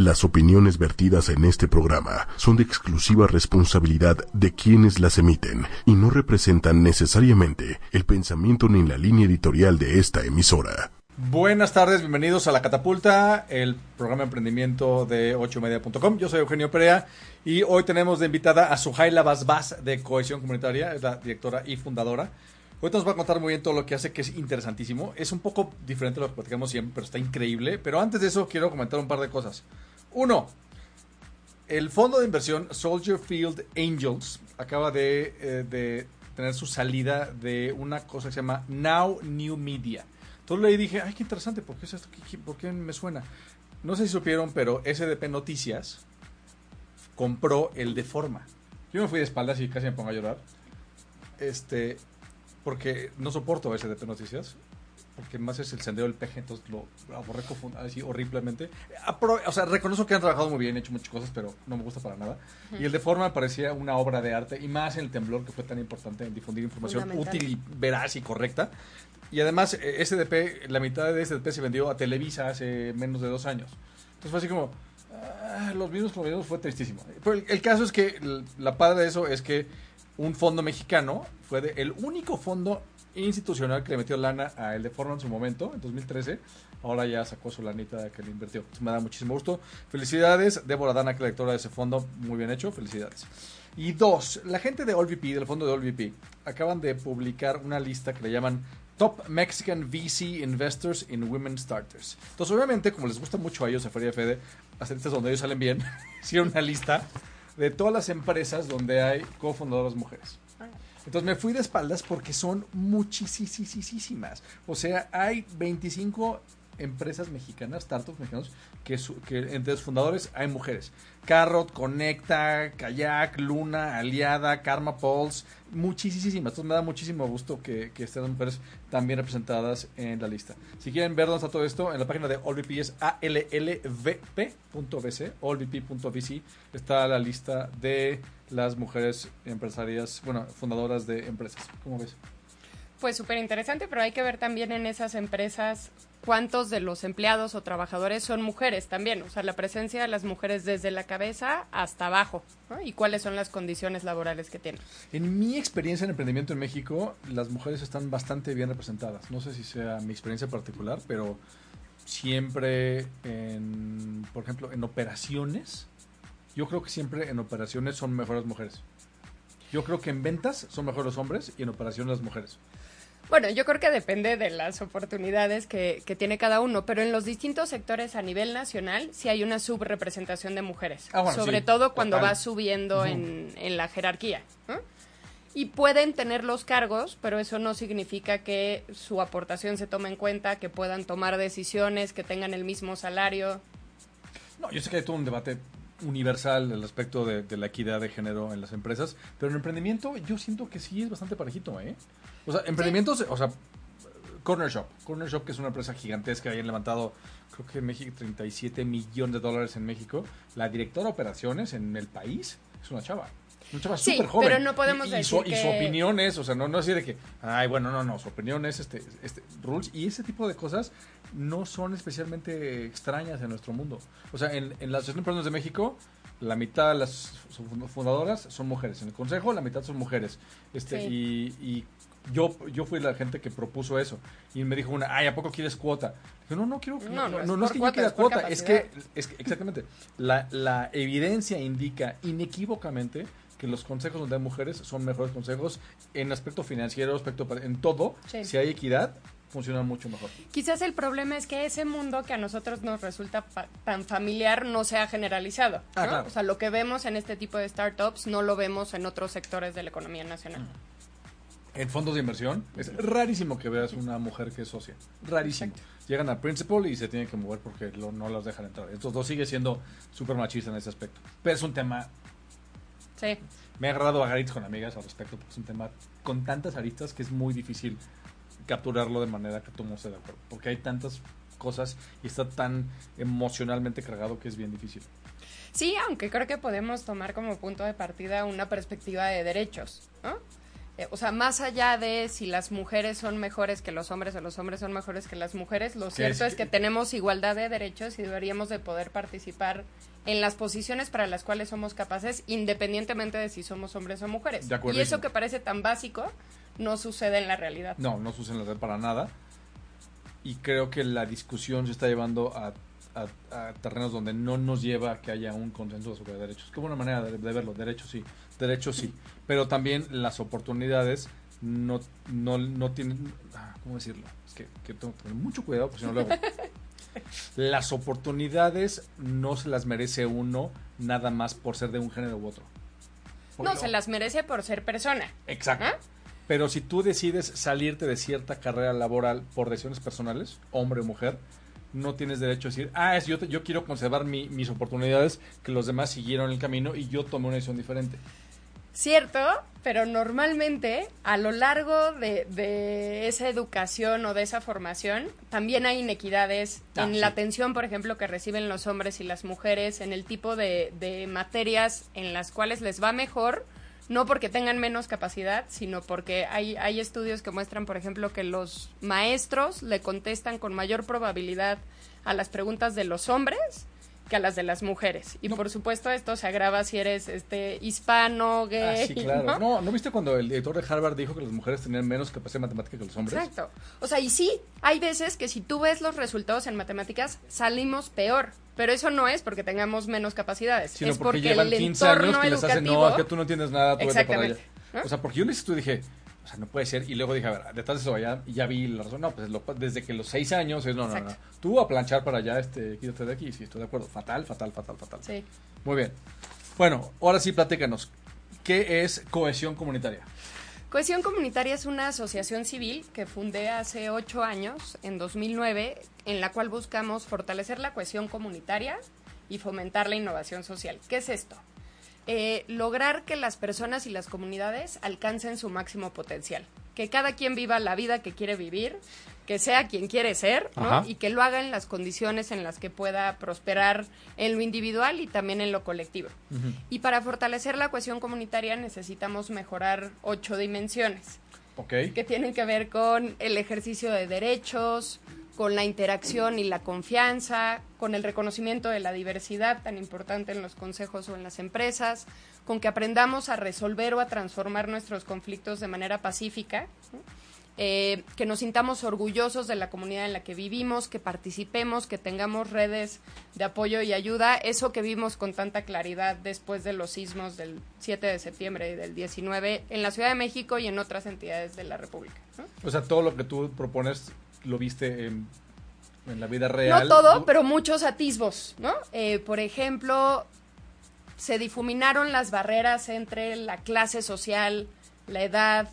Las opiniones vertidas en este programa son de exclusiva responsabilidad de quienes las emiten y no representan necesariamente el pensamiento ni la línea editorial de esta emisora. Buenas tardes, bienvenidos a La Catapulta, el programa de emprendimiento de 8media.com. Yo soy Eugenio Perea y hoy tenemos de invitada a Suhaila Basbas de Cohesión Comunitaria, es la directora y fundadora. Hoy nos va a contar muy bien todo lo que hace, que es interesantísimo. Es un poco diferente a lo que platicamos siempre, pero está increíble. Pero antes de eso, quiero comentar un par de cosas. Uno, el fondo de inversión Soldier Field Angels acaba de, eh, de tener su salida de una cosa que se llama Now New Media. Entonces le dije, ay, qué interesante, ¿por qué es esto? ¿Qué- qué- ¿Por qué me suena? No sé si supieron, pero SDP Noticias compró el de forma. Yo me fui de espaldas y casi me pongo a llorar. Este, porque no soporto SDP Noticias. Porque más es el sendero del peje, entonces lo profund- así horriblemente. Apro- o sea, reconozco que han trabajado muy bien, hecho muchas cosas, pero no me gusta para nada. Y el de forma me parecía una obra de arte, y más en el temblor que fue tan importante en difundir información útil y veraz y correcta. Y además, eh, SDP, la mitad de SDP se vendió a Televisa hace menos de dos años. Entonces fue así como, ah, los mismos problemas fue tristísimo. Pero el, el caso es que la padre de eso es que un fondo mexicano fue de- el único fondo institucional que le metió lana a el de Forma en su momento, en 2013. Ahora ya sacó su lanita que le invirtió. Me da muchísimo gusto. Felicidades, Débora Dana, que directora de ese fondo. Muy bien hecho, felicidades. Y dos, la gente de AllVP, del fondo de AllVP, acaban de publicar una lista que le llaman Top Mexican VC Investors in Women Starters. Entonces, obviamente, como les gusta mucho a ellos, a Feria Fede, hacer listas donde ellos salen bien, hicieron una lista de todas las empresas donde hay cofundadoras mujeres. Entonces me fui de espaldas porque son muchísimas. O sea, hay 25 empresas mexicanas, startups mexicanos, que, su- que entre los fundadores hay mujeres. Carrot, Conecta, Kayak, Luna, Aliada, Karma Pulse, muchísimas. Entonces me da muchísimo gusto que, estén las mujeres también representadas en la lista. Si quieren ver dónde está todo esto, en la página de AllVP es allvp.vc, allvp.vc, está la lista de las mujeres empresarias, bueno, fundadoras de empresas. ¿Cómo ves? Pues súper interesante, pero hay que ver también en esas empresas cuántos de los empleados o trabajadores son mujeres también. O sea, la presencia de las mujeres desde la cabeza hasta abajo. ¿no? Y cuáles son las condiciones laborales que tienen. En mi experiencia en emprendimiento en México, las mujeres están bastante bien representadas. No sé si sea mi experiencia particular, pero siempre, en, por ejemplo, en operaciones, yo creo que siempre en operaciones son mejores mujeres. Yo creo que en ventas son mejores los hombres y en operaciones las mujeres. Bueno, yo creo que depende de las oportunidades que, que tiene cada uno, pero en los distintos sectores a nivel nacional sí hay una subrepresentación de mujeres, Ah, bueno, sobre sí, todo cuando total. va subiendo en, en la jerarquía. Y pueden tener los cargos, pero eso no significa que su aportación se tome en cuenta, que puedan tomar decisiones, que tengan el mismo salario. No, yo sé que hay todo un debate universal al respecto de, de la equidad de género en las empresas, pero en emprendimiento yo siento que sí es bastante parejito, ¿eh? O sea, emprendimientos, o sea, Corner Shop, Corner Shop que es una empresa gigantesca, habían levantado, creo que en México 37 millones de dólares en México. La directora de operaciones en el país es una chava. Una chava Sí, súper joven. pero no podemos y, y decir su, y su opinión es, o sea, no, no así de que, ay, bueno, no, no, su opinión es este, este, rules. Y ese tipo de cosas no son especialmente extrañas en nuestro mundo. O sea, en, en la Asociación de Emprendedores de México, la mitad de las fund- fundadoras son mujeres. En el consejo, la mitad son mujeres. Este, Sí. y, y yo, yo fui la gente que propuso eso. Y me dijo una, ay, ¿a poco quieres cuota? Dije, no, no quiero, No, no, no es no es que cuota, yo quiera es cuota, es que, es que, exactamente, la, la evidencia indica inequívocamente que los consejos donde hay mujeres son mejores consejos en aspecto financiero, aspecto en todo. Sí. Si hay equidad, funciona mucho mejor. Quizás el problema es que ese mundo que a nosotros nos resulta fa- tan familiar no sea generalizado. Ah. O sea, lo que vemos en este tipo de startups no lo vemos en otros sectores de la economía nacional. En fondos de inversión, es rarísimo que veas una mujer que es socia. Rarísimo. Llegan al principal y se tienen que mover porque lo- no las dejan entrar. Estos dos sigue siendo súper machista en ese aspecto. Pero es un tema Sí. Me he agarrado a garitos con amigas al respecto, porque es un tema con tantas aristas que es muy difícil capturarlo de manera que todo mundo esté de acuerdo. Porque hay tantas cosas y está tan emocionalmente cargado que es bien difícil. Sí, aunque creo que podemos tomar como punto de partida una perspectiva de derechos, ¿no? eh, o sea, más allá de si las mujeres son mejores que los hombres o los hombres son mejores que las mujeres, lo cierto es, que tenemos igualdad de derechos y deberíamos de poder participar en las posiciones para las cuales somos capaces, independientemente de si somos hombres o mujeres. y eso que parece tan básico no sucede en la realidad. No, no sucede en la realidad para nada. Y creo que la discusión se está llevando a, terrenos donde no nos lleva a que haya un consenso sobre derechos. Qué buena manera de, de verlo, derechos sí, derechos sí. Pero también las oportunidades no, no, no tienen... Ah, ¿Cómo decirlo? Es que, tengo que tener mucho cuidado porque si no luego... las oportunidades no se las merece uno nada más por ser de un género u otro. no, se las merece por ser persona. Exacto. ¿Ah? Pero si tú decides salirte de cierta carrera laboral por decisiones personales, hombre o mujer, no tienes derecho a decir, ah, es, yo, yo quiero conservar mis oportunidades, que los demás siguieron el camino y yo tomé una decisión diferente. Cierto, pero normalmente a lo largo de, esa educación o de esa formación también hay inequidades ah, en la atención, por ejemplo, que reciben los hombres y las mujeres, en el tipo de, de materias en las cuales les va mejor no porque tengan menos capacidad, sino porque hay, hay estudios que muestran, por ejemplo, que los maestros le contestan con mayor probabilidad a las preguntas de los hombres que a las de las mujeres. Y por supuesto esto se agrava si eres este hispano, gay. Ah, sí, claro. ¿no? ¿no? viste cuando el director de Harvard dijo que las mujeres tenían menos capacidad de matemática que los hombres? Exacto. O sea, y sí, hay veces que si tú ves los resultados en matemáticas, salimos peor. Pero eso no es porque tengamos menos capacidades. Sino es porque, llevan 15 años que les hacen, no, es que tú no entiendes nada, tú Exactamente. para allá. O sea, porque yo ese dije, o sea, no puede ser. Y luego dije, a ver, detrás de eso ya, ya vi la razón. No, pues desde que los 6 años, es, no, no, no. Tú a planchar para allá, este, quítate de aquí. Sí, estoy de acuerdo. Fatal, fatal, fatal, fatal. Sí. Muy bien. Bueno, ahora sí, platícanos. ¿Qué es cohesión comunitaria? Cohesión Comunitaria es una asociación civil que fundé hace ocho años, en 2009, en la cual buscamos fortalecer la cohesión comunitaria y fomentar la innovación social. ¿Qué es esto? Eh, lograr que las personas y las comunidades alcancen su máximo potencial, que cada quien viva la vida que quiere vivir, que sea quien quiere ser, Y que lo haga en las condiciones en las que pueda prosperar en lo individual y también en lo colectivo. Y para fortalecer la cohesión comunitaria necesitamos mejorar ocho dimensiones. Que tienen que ver con el ejercicio de derechos, con la interacción y la confianza, con el reconocimiento de la diversidad tan importante en los consejos o en las empresas, con que aprendamos a resolver o a transformar nuestros conflictos de manera pacífica, eh, que nos sintamos orgullosos de la comunidad en la que vivimos, que participemos, que tengamos redes de apoyo y ayuda, eso que vimos con tanta claridad después de los sismos del 7 de septiembre y del 19 en la Ciudad de México y en otras entidades de la República. O sea, todo lo que tú propones lo viste en, la vida real. No todo, pero muchos atisbos, ¿no? Eh, por ejemplo, se difuminaron las barreras entre la clase social, la edad,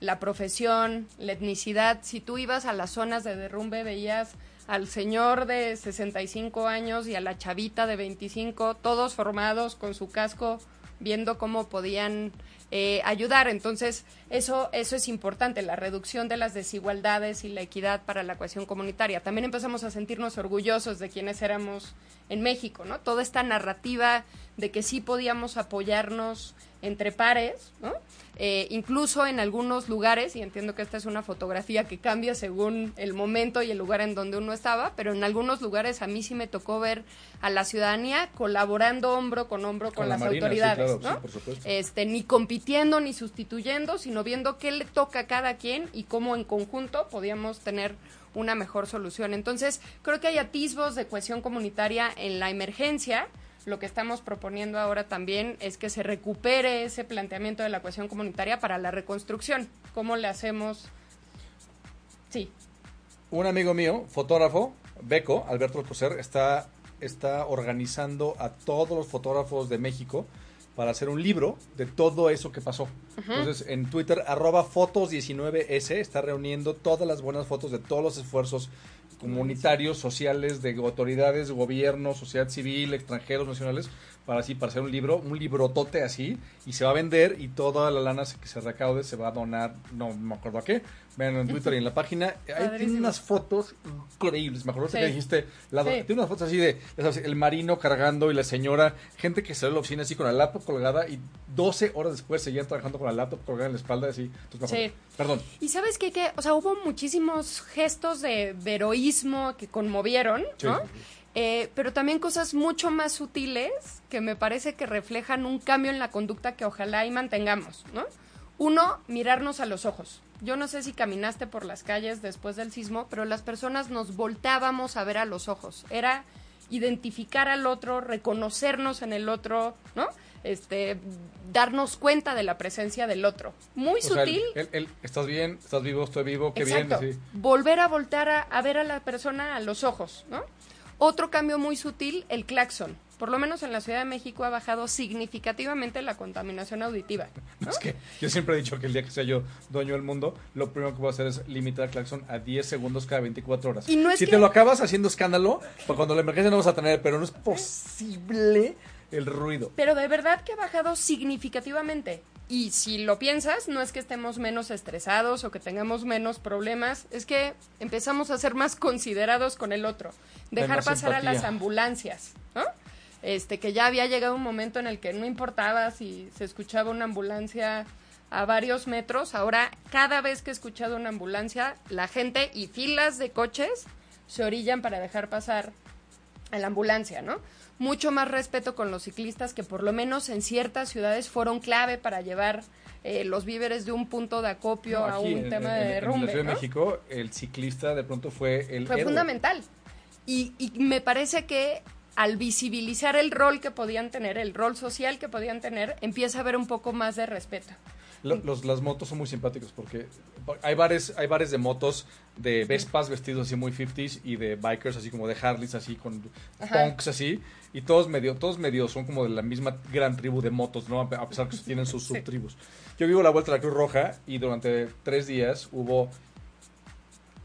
la profesión, la etnicidad. Si tú ibas a las zonas de derrumbe, veías al señor de 65 años y a la chavita de 25, todos formados con su casco, viendo cómo podían eh, ayudar. Entonces, eso, eso es importante, la reducción de las desigualdades y la equidad para la cohesión comunitaria. También empezamos a sentirnos orgullosos de quienes éramos en México, ¿no? Toda esta narrativa de que sí podíamos apoyarnos entre pares, ¿no? Eh, incluso en algunos lugares, y entiendo que esta es una fotografía que cambia según el momento y el lugar en donde uno estaba, pero en algunos lugares a mí sí me tocó ver a la ciudadanía colaborando hombro con hombro con, las autoridades, ¿no? este, ni compitiendo ni sustituyendo, sino viendo qué le toca a cada quien y cómo en conjunto podíamos tener una mejor solución. Entonces, creo que hay atisbos de cohesión comunitaria en la emergencia, lo que estamos proponiendo ahora también es que se recupere ese planteamiento de la cohesión comunitaria para la reconstrucción. ¿Cómo le hacemos? Sí. Un amigo mío, fotógrafo, Beco, Alberto Alcocer, está, está organizando a todos los fotógrafos de México para hacer un libro de todo eso que pasó. Entonces, en Twitter, arroba fotos19s, está reuniendo todas las buenas fotos de todos los esfuerzos comunitarios, sociales, de autoridades, gobierno, sociedad civil, extranjeros, nacionales, para así, para hacer un libro, un librotote así, y se va a vender y toda la lana que se recaude se va a donar, no, me acuerdo a qué, Vean en Twitter y en la página. Ahí tiene unas fotos increíbles. Me acuerdo Sí. que dijiste. la- Sí. Tiene unas fotos así de sabes, el marino cargando y la señora. Gente que salió de la oficina así con la laptop colgada y 12 horas después seguían trabajando con la laptop colgada en la espalda. Así. Entonces, me acuerdo. Sí. Perdón. Y sabes qué, que, o sea, hubo muchísimos gestos de, de heroísmo que conmovieron, Sí. ¿no? Eh, pero también cosas mucho más sutiles que me parece que reflejan un cambio en la conducta que ojalá y mantengamos, ¿no? Uno, mirarnos a los ojos. Yo no sé si caminaste por las calles después del sismo, pero las personas nos voltábamos a ver a los ojos. Era identificar al otro, reconocernos en el otro, ¿no? Este, darnos cuenta de la presencia del otro. Muy O sea, el- sutil, el- el, estás bien, estás vivo, estoy vivo, qué Exacto. bien. sí. Volver a voltar a, a ver a la persona a los ojos, ¿no? Otro cambio muy sutil, el claxon. Por lo menos en la Ciudad de México ha bajado significativamente la contaminación auditiva. No, Es que yo siempre he dicho que el día que sea yo dueño del mundo, lo primero que voy a hacer es limitar el claxon a 10 segundos cada 24 horas. Y no es si que- te lo acabas haciendo escándalo, pues cuando la emergencia no vas a tener, pero no es posible el ruido. Pero de verdad que ha bajado significativamente. Y si lo piensas, no es que estemos menos estresados o que tengamos menos problemas, es que empezamos a ser más considerados con el otro. Dejar pasar a las ambulancias, ¿no? Este, que ya había llegado un momento en el que no importaba si se escuchaba una ambulancia a varios metros. Ahora, cada vez que he escuchado una ambulancia, la gente y filas de coches se orillan para dejar pasar a la ambulancia, ¿no? Mucho más respeto con los ciclistas que por lo menos en ciertas ciudades fueron clave para llevar eh, los víveres de un punto de acopio No, a un en- tema en- de en derrumbe. la Ciudad ¿no? de México, el ciclista de pronto fue el Fue héroe. fundamental. Y, y me parece que al visibilizar el rol que podían tener, el rol social que podían tener, empieza a haber un poco más de respeto. Lo- Los, las motos son muy simpáticos porque hay bares, hay bares de motos de Vespas vestidos así muy 50s y de bikers así como de Harleys así con Ajá. punks así y todos medio, todos medio son como de la misma gran tribu de motos, ¿no? A pe- a pesar que tienen sus subtribus. Yo vivo la vuelta de la Cruz Roja y durante tres días hubo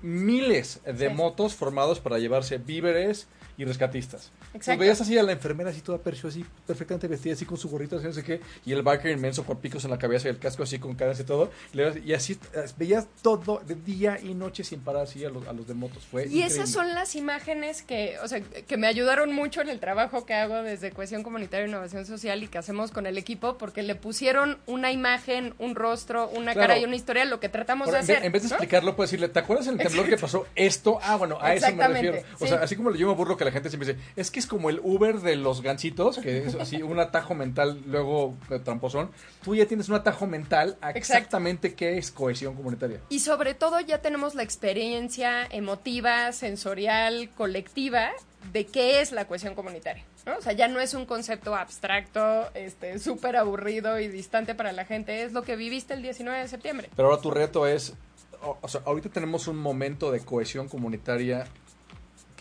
miles de Sí. motos formados para llevarse víveres y rescatistas. Exacto. Veías así a la enfermera así toda percho, así perfectamente vestida, así con su gorrito, así no sé qué, y el biker inmenso con picos en la cabeza y el casco así con cadenas y todo, y, así veías todo de día y noche sin parar así a los, a los de motos. Fue Y esas son las imágenes que, o sea, que me ayudaron mucho en el trabajo que hago desde Cohesión Comunitaria e Innovación Social y que hacemos con el equipo, porque le pusieron una imagen, un rostro, una Claro. cara y una historia, lo que tratamos de en, vez, hacer. en vez de ¿no? explicarlo, puedes decirle, ¿te acuerdas en el temblor que pasó esto? Ah, bueno, a eso me refiero. O sí. sea, así como yo me burlo que la gente siempre dice, es que es como el Uber de los gansitos, que es así un atajo mental, luego eh, tramposón. Tú ya tienes un atajo mental a exactamente qué es cohesión comunitaria. Y sobre todo ya tenemos la experiencia emotiva, sensorial, colectiva de qué es la cohesión comunitaria. ¿no? O sea, ya no es un concepto abstracto, este, súper aburrido y distante para la gente, es lo que viviste el 19 de septiembre. Pero ahora tu reto es, o, o sea, ahorita tenemos un momento de cohesión comunitaria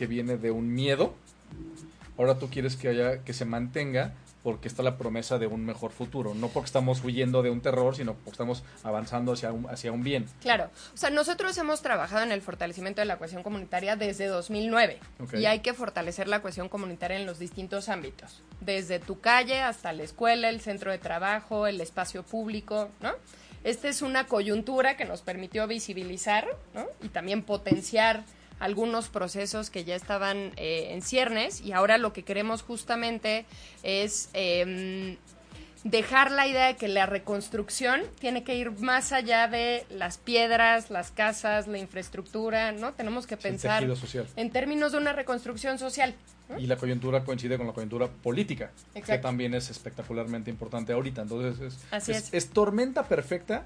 que viene de un miedo. Ahora tú quieres que haya, que se mantenga porque está la promesa de un mejor futuro. No porque estamos huyendo de un terror, sino porque estamos avanzando hacia un, hacia un bien. Claro, o sea, nosotros hemos trabajado en el fortalecimiento de la cohesión comunitaria desde 2009 Ok. y hay que fortalecer la cohesión comunitaria en los distintos ámbitos, desde tu calle hasta la escuela, el centro de trabajo, el espacio público, ¿no? Esta es una coyuntura que nos permitió visibilizar ¿no? y también potenciar algunos procesos que ya estaban eh, en ciernes y ahora lo que queremos justamente es em, dejar la idea de que la reconstrucción tiene que ir más allá de las piedras, las casas, la infraestructura, ¿no? Tenemos que pensar en términos de una reconstrucción social. ¿no? Y la coyuntura coincide con la coyuntura política, que también es espectacularmente importante ahorita. Entonces, es, Así es, es. tormenta perfecta.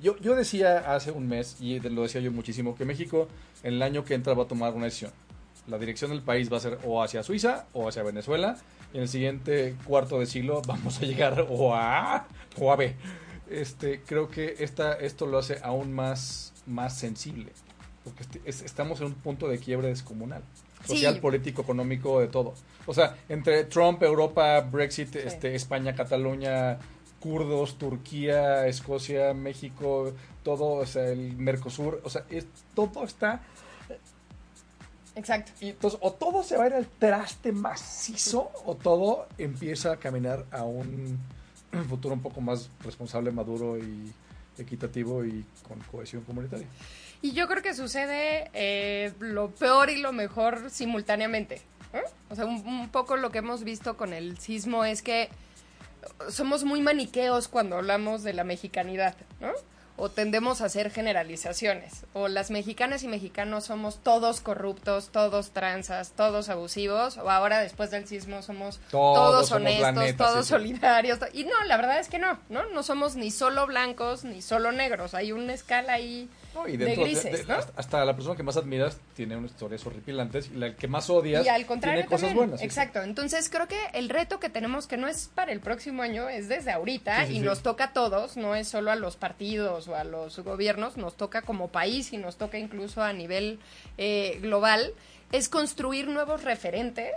Yo, yo decía hace un mes, y lo decía yo muchísimo, que México en el año que entra va a tomar una decisión. La dirección del país va a ser o hacia Suiza o hacia Venezuela. Y en el siguiente cuarto de siglo vamos a llegar o a A o a B. Este, creo que esta, esto lo hace aún más, más sensible. Porque este- es- estamos en un punto de quiebre descomunal. Sí. Social, político, económico, de todo. O sea, entre Trump, Europa, Brexit, este, España, Cataluña, kurdos, Turquía, Escocia, México, todo, o sea, el Mercosur, o sea, es, todo está Exacto. y entonces, o todo se va a ir al traste macizo, o todo empieza a caminar a un futuro un poco más responsable, maduro y, equitativo y con cohesión comunitaria. Y yo creo que sucede eh, lo peor y lo mejor simultáneamente. ¿eh? O sea, un, un poco lo que hemos visto con el sismo es que somos muy maniqueos cuando hablamos de la mexicanidad, ¿no? o tendemos a hacer generalizaciones. O las mexicanas y mexicanos somos todos corruptos, todos transas, todos abusivos, o ahora después del sismo somos todos, honestos, todos solidarios. Y no, la verdad es que no, ¿no? No somos ni solo blancos ni solo negros. Hay una escala ahí y de grises, hasta la persona que más admiras tiene unas historias horripilantes y la que más odias y al contrario tiene cosas buenas. Exacto. Entonces creo que el reto que tenemos, que no es para el próximo año, es desde ahorita y nos toca a todos, no es solo a los partidos o a los gobiernos, nos toca como país y nos toca incluso a nivel eh, global, es construir nuevos referentes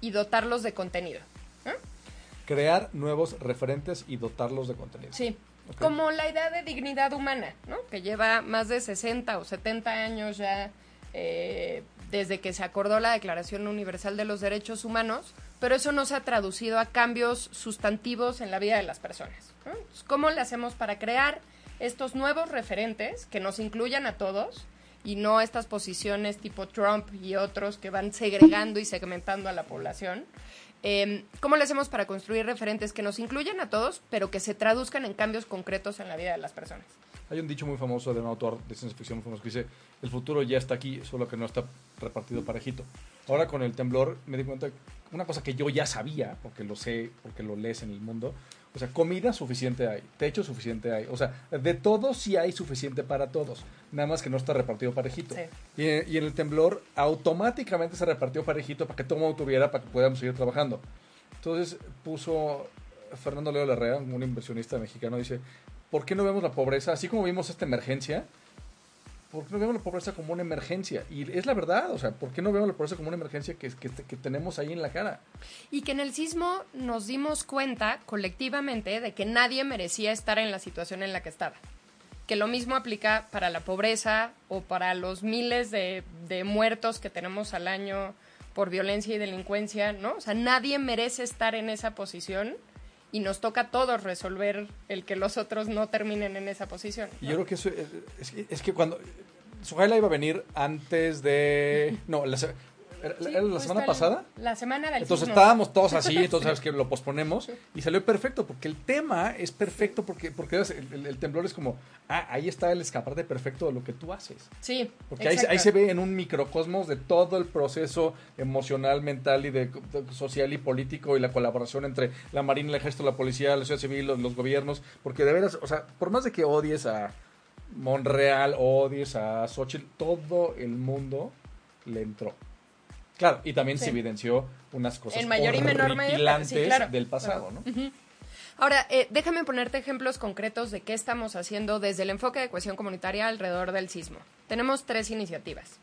y dotarlos de contenido. Crear nuevos referentes y dotarlos de contenido. Sí. Como la idea de dignidad humana, ¿no? Que lleva más de 60 o 70 años ya eh, desde que se acordó la Declaración Universal de los Derechos Humanos, pero eso no se ha traducido a cambios sustantivos en la vida de las personas. ¿Cómo le hacemos para crear estos nuevos referentes que nos incluyan a todos y no estas posiciones tipo Trump y otros que van segregando y segmentando a la población? Eh, ¿Cómo le hacemos para construir referentes que nos incluyan a todos, pero que se traduzcan en cambios concretos en la vida de las personas? Hay un dicho muy famoso de un autor de ciencia ficción famoso que dice, el futuro ya está aquí, solo que no está repartido parejito. Ahora con el temblor me di cuenta, una cosa que yo ya sabía, porque lo sé, porque lo lees en el mundo, o sea, comida suficiente hay, techo suficiente hay. O sea, de todo sí hay suficiente para todos. Nada más que no está repartido parejito. Y, en el temblor automáticamente se repartió parejito para que todo mundo tuviera, para que pudiéramos seguir trabajando. Entonces puso Fernando Leo Larrea, un inversionista mexicano, dice, ¿por qué no vemos la pobreza? Así como vimos esta emergencia, ¿por qué no vemos la pobreza como una emergencia? Y es la verdad, o sea, ¿por qué no vemos la pobreza como una emergencia que, que, que, tenemos ahí en la cara? Y que en el sismo nos dimos cuenta colectivamente de que nadie merecía estar en la situación en la que estaba. Que lo mismo aplica para la pobreza o para los miles de, de muertos que tenemos al año por violencia y delincuencia, ¿no? O sea, nadie merece estar en esa posición y nos toca a todos resolver el que los otros no terminen en esa posición. Y yo creo que eso es, es, que cuando Suhaila iba a venir antes de no, la, ¿Era, la semana pasada? La semana del Entonces estábamos todos así, entonces sabes que lo posponemos y salió perfecto porque el tema es perfecto porque porque el, temblor es como, ah, ahí está el escaparte perfecto de lo que tú haces. Sí. Porque ahí, ahí, se ve en un microcosmos de todo el proceso emocional, mental y de, social y político y la colaboración entre la Marina, el Ejército, la Policía, la sociedad civil, los, los gobiernos, porque de veras, o sea, por más de que odies a Monreal, odies a Xochitl, todo el mundo le entró. Claro, y también se evidenció unas cosas en mayor y menor medida del pasado, ¿no? Ahora, eh, déjame ponerte ejemplos concretos de qué estamos haciendo desde el enfoque de cohesión comunitaria alrededor del sismo. Tenemos tres iniciativas.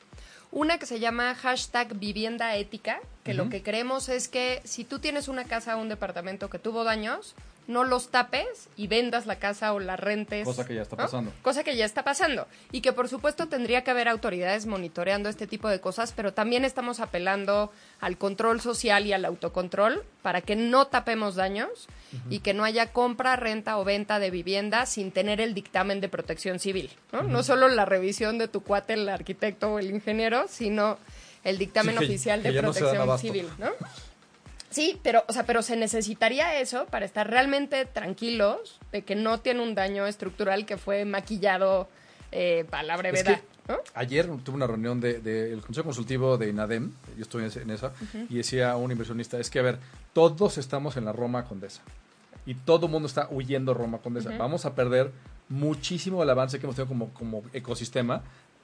Una que se llama hashtag vivienda ética, que lo que creemos es que si tú tienes una casa o un departamento que tuvo daños, no los tapes y vendas la casa o la rentes. Cosa que ya está pasando. Cosa que ya está pasando. Y que por supuesto tendría que haber autoridades monitoreando este tipo de cosas, pero también estamos apelando al control social y al autocontrol para que no tapemos daños y que no haya compra, renta o venta de vivienda sin tener el dictamen de protección civil. ¿no? no solo la revisión de tu cuate, el arquitecto o el ingeniero, sino el dictamen oficial de protección civil. ¿no? Sí, pero, o sea, pero se necesitaría eso para estar realmente tranquilos de que no tiene un daño estructural que fue maquillado eh, para la brevedad. Ayer tuve una reunión del de, Consejo Consultivo de INADEM, yo estoy en esa, y decía un inversionista, es que, a ver, todos estamos en la Roma Condesa y todo el mundo está huyendo Roma Condesa. Vamos a perder muchísimo el avance que hemos tenido como, como ecosistema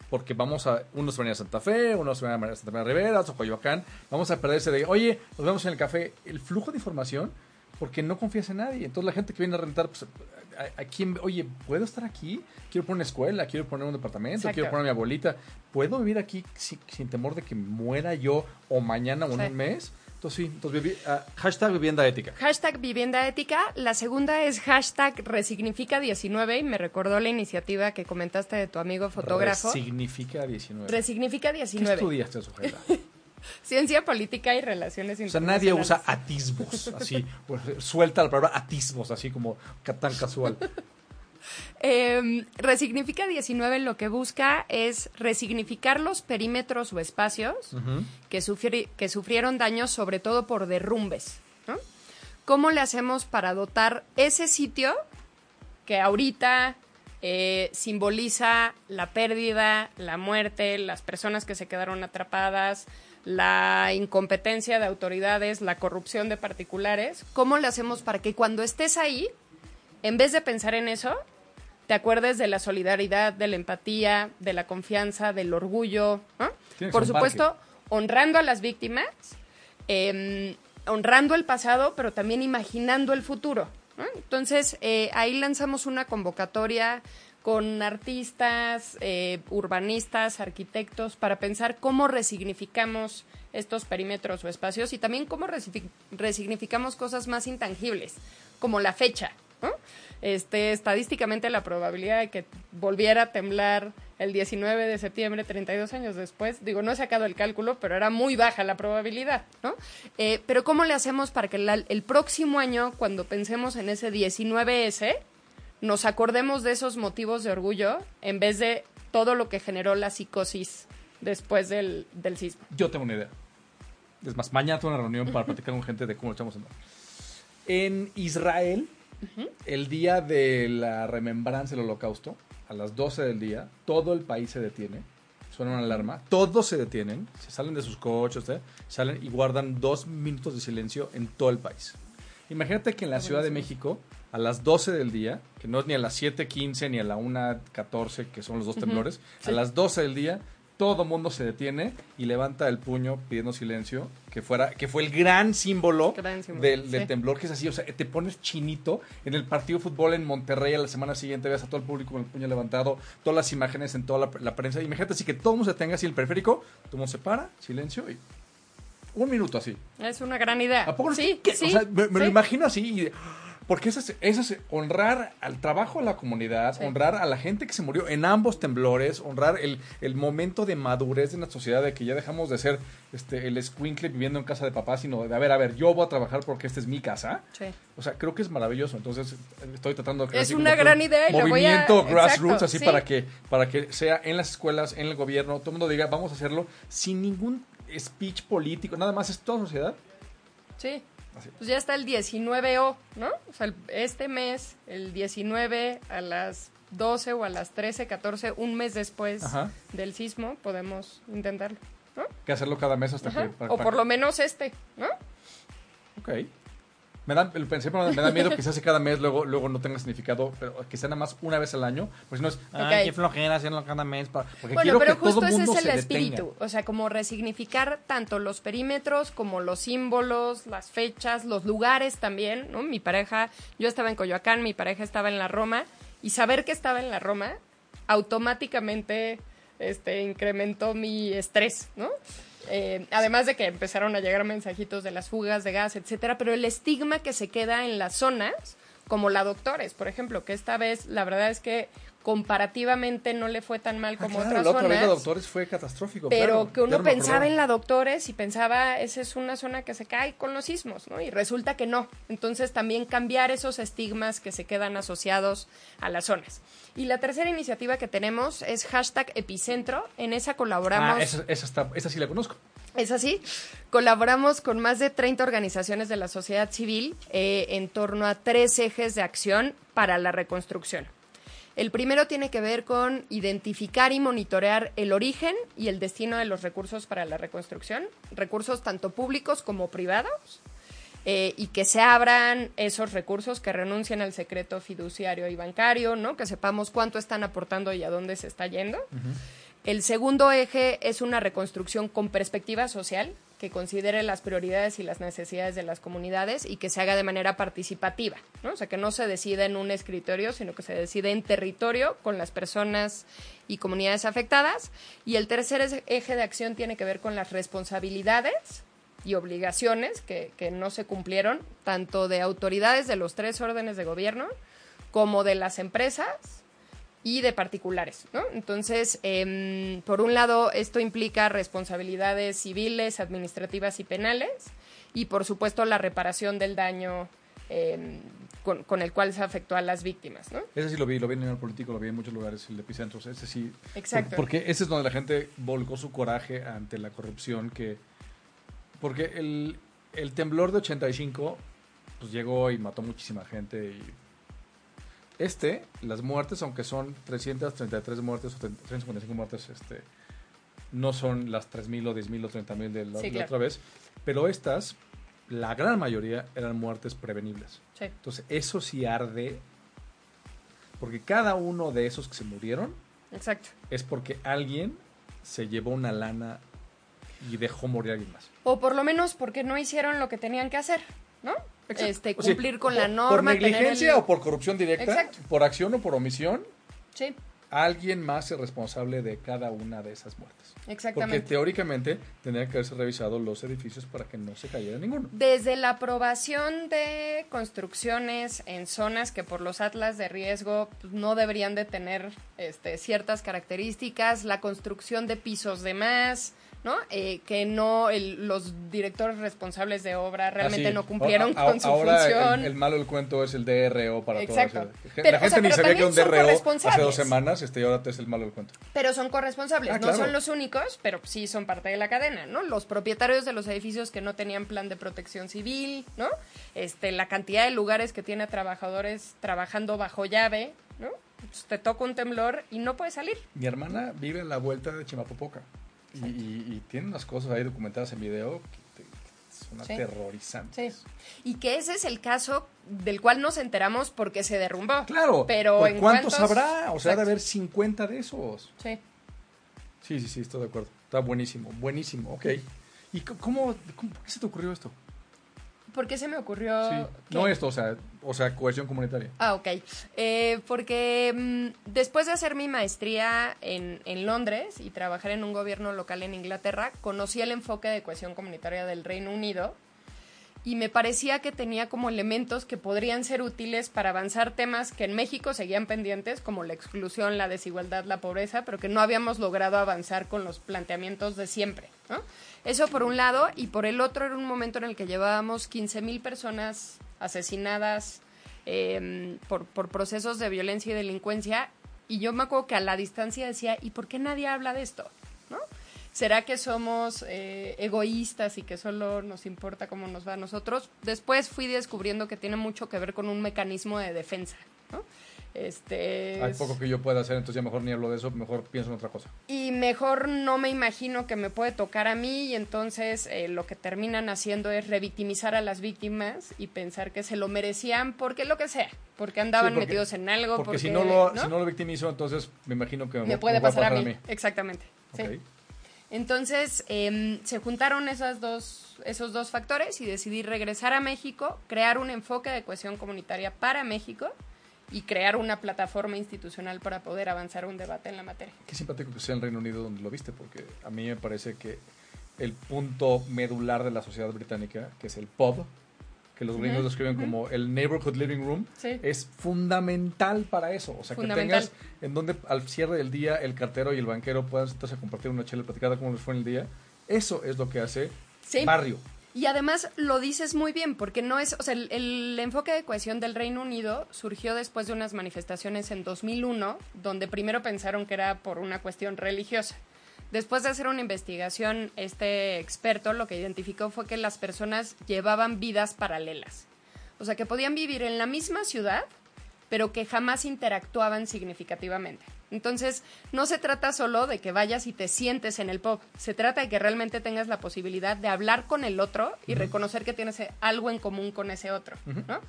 porque vamos a, unos van a ir a Santa Fe, unos van a ir a Santa María Rivera, otros a Coyoacán, vamos a perderse de, oye, nos vemos en el café, el flujo de información, porque no confías en nadie. Entonces la gente que viene a rentar, pues, a, quién, oye, ¿puedo estar aquí? Quiero poner una escuela, quiero poner un departamento, quiero poner a mi abuelita. ¿Puedo vivir aquí sin, sin, temor de que muera yo o mañana o en un mes? Entonces sí, entonces, uh, hashtag vivienda ética. Hashtag vivienda ética. La segunda es hashtag resignifica 19 y me recordó la iniciativa que comentaste de tu amigo fotógrafo. Resignifica 19. Resignifica 19. ¿Qué estudiaste, Sujeta? Ciencia política y relaciones internacionales. O sea, nadie usa atismos, así, pues, suelta la palabra atismos, así como tan casual. Eh, resignifica 19 lo que busca es resignificar los perímetros o espacios que, sufri- que sufrieron daños sobre todo por derrumbes. ¿no? ¿Cómo le hacemos para dotar ese sitio que ahorita eh, simboliza la pérdida, la muerte, las personas que se quedaron atrapadas, la incompetencia de autoridades, la corrupción de particulares? ¿Cómo le hacemos para que cuando estés ahí, en vez de pensar en eso, te acuerdes de la solidaridad, de la empatía, de la confianza, del orgullo? Por supuesto, parque. honrando a las víctimas, eh, honrando el pasado, pero también imaginando el futuro. ¿no? Entonces, eh, ahí lanzamos una convocatoria con artistas, eh, urbanistas, arquitectos, para pensar cómo resignificamos estos perímetros o espacios y también cómo resi- resignificamos cosas más intangibles, como la fecha. ¿No? Este, estadísticamente la probabilidad de que volviera a temblar el 19 de septiembre, 32 años después, digo, no he sacado el cálculo, pero era muy baja la probabilidad, ¿no? Eh, pero ¿cómo le hacemos para que la- el próximo año, cuando pensemos en ese 19S, nos acordemos de esos motivos de orgullo en vez de todo lo que generó la psicosis después del, del sismo? Yo tengo una idea. Es más, mañana tengo una reunión para platicar con gente de cómo lo echamos andar. En Israel, el día de la remembranza del holocausto, a las 12 del día, todo el país se detiene. Suena una alarma. Todos se detienen, se salen de sus coches, ¿eh? salen y guardan dos minutos de silencio en todo el país. Imagínate que en la Ciudad de México, a las 12 del día, que no es ni a las 7.15 ni a la 1.14, que son los dos temblores, a las 12 del día, todo mundo se detiene y levanta el puño pidiendo silencio, que fuera que fue el gran símbolo, Gran símbolo, del, del sí. temblor, que es así, o sea, te pones chinito en el partido de fútbol en Monterrey a la semana siguiente, ves a todo el público con el puño levantado, todas las imágenes en toda la, la prensa, imagínate así que todo el mundo se tenga así el periférico, todo el mundo se para, silencio y un minuto así. Es una gran idea. ¿A poco no? sí, sí, o sea, me, me lo imagino así. y- Porque eso es, eso es honrar al trabajo de la comunidad, Sí. honrar a la gente que se murió en ambos temblores, honrar el, el momento de madurez de una sociedad de que ya dejamos de ser este, el escuincle viviendo en casa de papá, sino de, a ver, a ver, yo voy a trabajar porque esta es mi casa. Sí. O sea, creo que es maravilloso. Entonces, estoy tratando de crear Es una gran un idea y lo voy a- movimiento grassroots, exacto, así sí. para que para que sea en las escuelas, en el gobierno, todo el mundo diga, vamos a hacerlo sin ningún speech político, nada más es toda sociedad. Sí. Pues ya está el 19O, ¿no? O sea, este mes, el 19 a las 12 o a las 13, 14, un mes después Ajá. del sismo, podemos intentarlo, ¿no? que hacerlo cada mes hasta Ajá. que... para- o para- por lo menos este, ¿no? Ok. Me da, pero me da miedo que se hace cada mes, luego, luego no tenga significado, pero que sea nada más una vez al año, pues si no es, ay, Ok. qué flojera hacerlo cada mes, para- porque Bueno, quiero pero que todo justo el ese mundo es el espíritu, detenga. o sea, como resignificar tanto los perímetros como los símbolos, las fechas, los lugares también, ¿no? Mi pareja, yo estaba en Coyoacán, mi pareja estaba en la Roma, y saber que estaba en la Roma automáticamente este, incrementó mi estrés, ¿no? Eh, además de que empezaron a llegar mensajitos de las fugas de gas, etcétera, pero el estigma que se queda en las zonas, como la Doctores, por ejemplo, que esta vez la verdad es que comparativamente no le fue tan mal Ah, como claro, otras la otra vez zonas la doctores fue catastrófico. pero claro, que uno pensaba en la Doctores y pensaba, esa es una zona que se cae con los sismos, ¿no? Y resulta que no. Entonces también cambiar esos estigmas que se quedan asociados a las zonas. Y la tercera iniciativa que tenemos es hashtag epicentro. En esa colaboramos. Ah, esa, esa, está, esa sí la conozco. Es así. Colaboramos con más de 30 organizaciones de la sociedad civil eh, en torno a tres ejes de acción para la reconstrucción. El primero tiene que ver con identificar y monitorear el origen y el destino de los recursos para la reconstrucción, recursos tanto públicos como privados, eh, y que se abran esos recursos, que renuncien al secreto fiduciario y bancario, ¿no? que sepamos cuánto están aportando y a dónde se está yendo. El segundo eje es una reconstrucción con perspectiva social que considere las prioridades y las necesidades de las comunidades y que se haga de manera participativa, ¿no? O sea, que no se decida en un escritorio, sino que se decide en territorio con las personas y comunidades afectadas. Y el tercer eje de acción tiene que ver con las responsabilidades y obligaciones que, que no se cumplieron, tanto de autoridades de los tres órdenes de gobierno como de las empresas y de particulares, ¿no? Entonces, em, por un lado, esto implica responsabilidades civiles, administrativas y penales, y por supuesto la reparación del daño em, con, con el cual se afectó a las víctimas, ¿no? Ese sí lo vi, lo vi en el político, lo vi en muchos lugares, el de epicentros. Ese sí. Exacto. por- Porque ese es donde la gente volcó su coraje ante la corrupción que... Porque el, el temblor de 85 pues llegó y mató muchísima gente y... Este, las muertes, aunque son 333 muertes o 355 muertes, este, no son las 3.000 o 10.000 o 30.000 de la, Sí, la otra vez. Pero estas, la gran mayoría eran muertes prevenibles. Sí. Entonces, eso sí arde. Porque cada uno de esos que se murieron Exacto. es porque alguien se llevó una lana y dejó morir a alguien más. O por lo menos porque no hicieron lo que tenían que hacer, ¿no? Exacto. Este, O sea, cumplir con por- la norma. Por negligencia el- o por corrupción directa, Exacto. por acción o por omisión, Sí, alguien más es responsable de cada una de esas muertes. Porque exactamente. teóricamente tendrían que haberse revisado los edificios para que no se cayera ninguno. Desde la aprobación de construcciones en zonas que por los atlas de riesgo pues, no deberían de tener este, ciertas características, la construcción de pisos de más, ¿no? Eh, que no el- los directores responsables de obra realmente Así, no cumplieron con su ahora función. El, el malo del cuento es el DRO para Exacto. todos. Pero, la o gente sea, ni sabía que un DRO hace dos semanas este, y ahora es el malo del cuento. Pero son corresponsables, Ah, no claro. son los únicos, pero sí son parte de la cadena, ¿no? Los propietarios de los edificios que no tenían plan de protección civil, ¿no? Este, la cantidad de lugares que tiene a trabajadores trabajando bajo llave, ¿no? Pues te toca un temblor y no puedes salir. Mi hermana vive a la vuelta de Chimapopoca y, y- y tiene unas cosas ahí documentadas en video que, te- que son Sí. aterrorizantes. Sí. Y que ese es el caso del cual nos enteramos porque se derrumbó. Claro, Pero ¿por ¿en ¿cuántos cuántos? habrá? O sea, de haber 50 de esos. Sí. Sí, sí, sí, estoy de acuerdo. Está buenísimo, buenísimo, ok. ¿Y cómo, cómo- por qué se te ocurrió esto? ¿Por qué se me ocurrió? Sí. que- No esto, o sea, o sea, cohesión comunitaria. Ah, ok. Eh, porque mm, después de hacer mi maestría en, en Londres y trabajar en un gobierno local en Inglaterra, conocí el enfoque de cohesión comunitaria del Reino Unido y me parecía que tenía como elementos que podrían ser útiles para avanzar temas que en México seguían pendientes, como la exclusión, la desigualdad, la pobreza, pero que no habíamos logrado avanzar con los planteamientos de siempre. ¿no? Eso por un lado, y por el otro era un momento en el que llevábamos 15.000 personas asesinadas eh, por, por procesos de violencia y delincuencia, y yo me acuerdo que a la distancia decía, ¿y por qué nadie habla de esto? ¿No? ¿Será que somos eh, egoístas y que solo nos importa cómo nos va a nosotros? Después fui descubriendo que tiene mucho que ver con un mecanismo de defensa. ¿no? Este, Hay poco que yo pueda hacer, entonces ya mejor ni hablo de eso, mejor pienso en otra cosa. y mejor no me imagino que me puede tocar a mí y entonces eh, lo que terminan haciendo es revictimizar a las víctimas y pensar que se lo merecían porque lo que sea, porque andaban Sí, porque- metidos en algo, Porque, porque, si, no lo, si no lo victimizo, entonces me imagino que me va- puede va pasar, a, mí. Exactamente. sí. Entonces em, se juntaron esas dos, esos dos factores y decidí regresar a México, crear un enfoque de cohesión comunitaria para México y crear una plataforma institucional para poder avanzar un debate en la materia. Qué simpático que sea en Reino Unido donde lo viste, porque a mí me parece que el punto medular de la sociedad británica, que es el pub, que los gringos Ujú, describen ujú. como el neighborhood living room, Sí. es fundamental para eso. O sea, que tengas en donde al cierre del día el cartero y el banquero puedan sentarse a compartir una chela platicada como les fue en el día. Eso es lo que hace Sí. barrio. Y además lo dices muy bien, porque no es, o sea, el, el enfoque de cohesión del Reino Unido surgió después de unas manifestaciones en 2001, donde primero pensaron que era por una cuestión religiosa. Después de hacer una investigación, este experto lo que identificó fue que las personas llevaban vidas paralelas. O sea, que podían vivir en la misma ciudad, pero que jamás interactuaban significativamente. Entonces, no se trata solo de que vayas y te sientes en el pub, se trata de que realmente tengas la posibilidad de hablar con el otro y reconocer que tienes algo en común con ese otro, ¿no?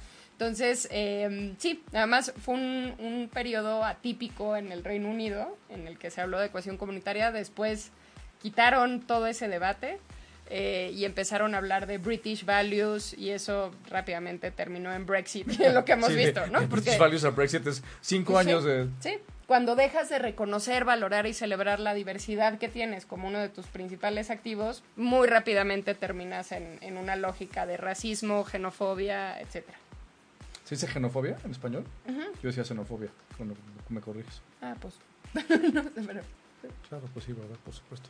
Entonces, eh, sí, además fue un, un periodo atípico en el Reino Unido, en el que se habló de cohesión comunitaria, después quitaron todo ese debate eh, y empezaron a hablar de British values y eso rápidamente terminó en Brexit, lo que hemos Sí, visto, ¿no? Porque- British Values al Brexit es cinco años de... Sí, cuando dejas de reconocer, valorar y celebrar la diversidad que tienes como uno de tus principales activos, muy rápidamente terminas en, en una lógica de racismo, xenofobia, etcétera. ¿Se dice xenofobia en español? Yo decía xenofobia, cuando me corriges. Ah, pues. no sé, pero- Claro, pues sí, ¿verdad? Por supuesto.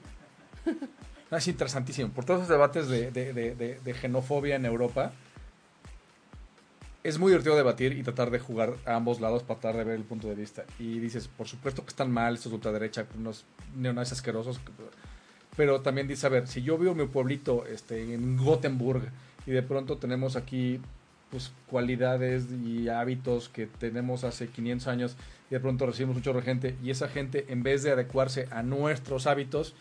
Ah, Es interesantísimo. Por todos los debates de, de- de- de- de xenofobia en Europa, es muy divertido debatir y tratar de jugar a ambos lados para tratar de ver el punto de vista. Y dices, por supuesto que están mal estos ultraderecha, unos neonazis asquerosos. Pero también dices, a ver, si yo vivo en mi pueblito este, en Gothenburg y de pronto tenemos aquí pues cualidades y hábitos que tenemos hace 500 años y de pronto recibimos mucho de gente y esa gente en vez de adecuarse a nuestros hábitos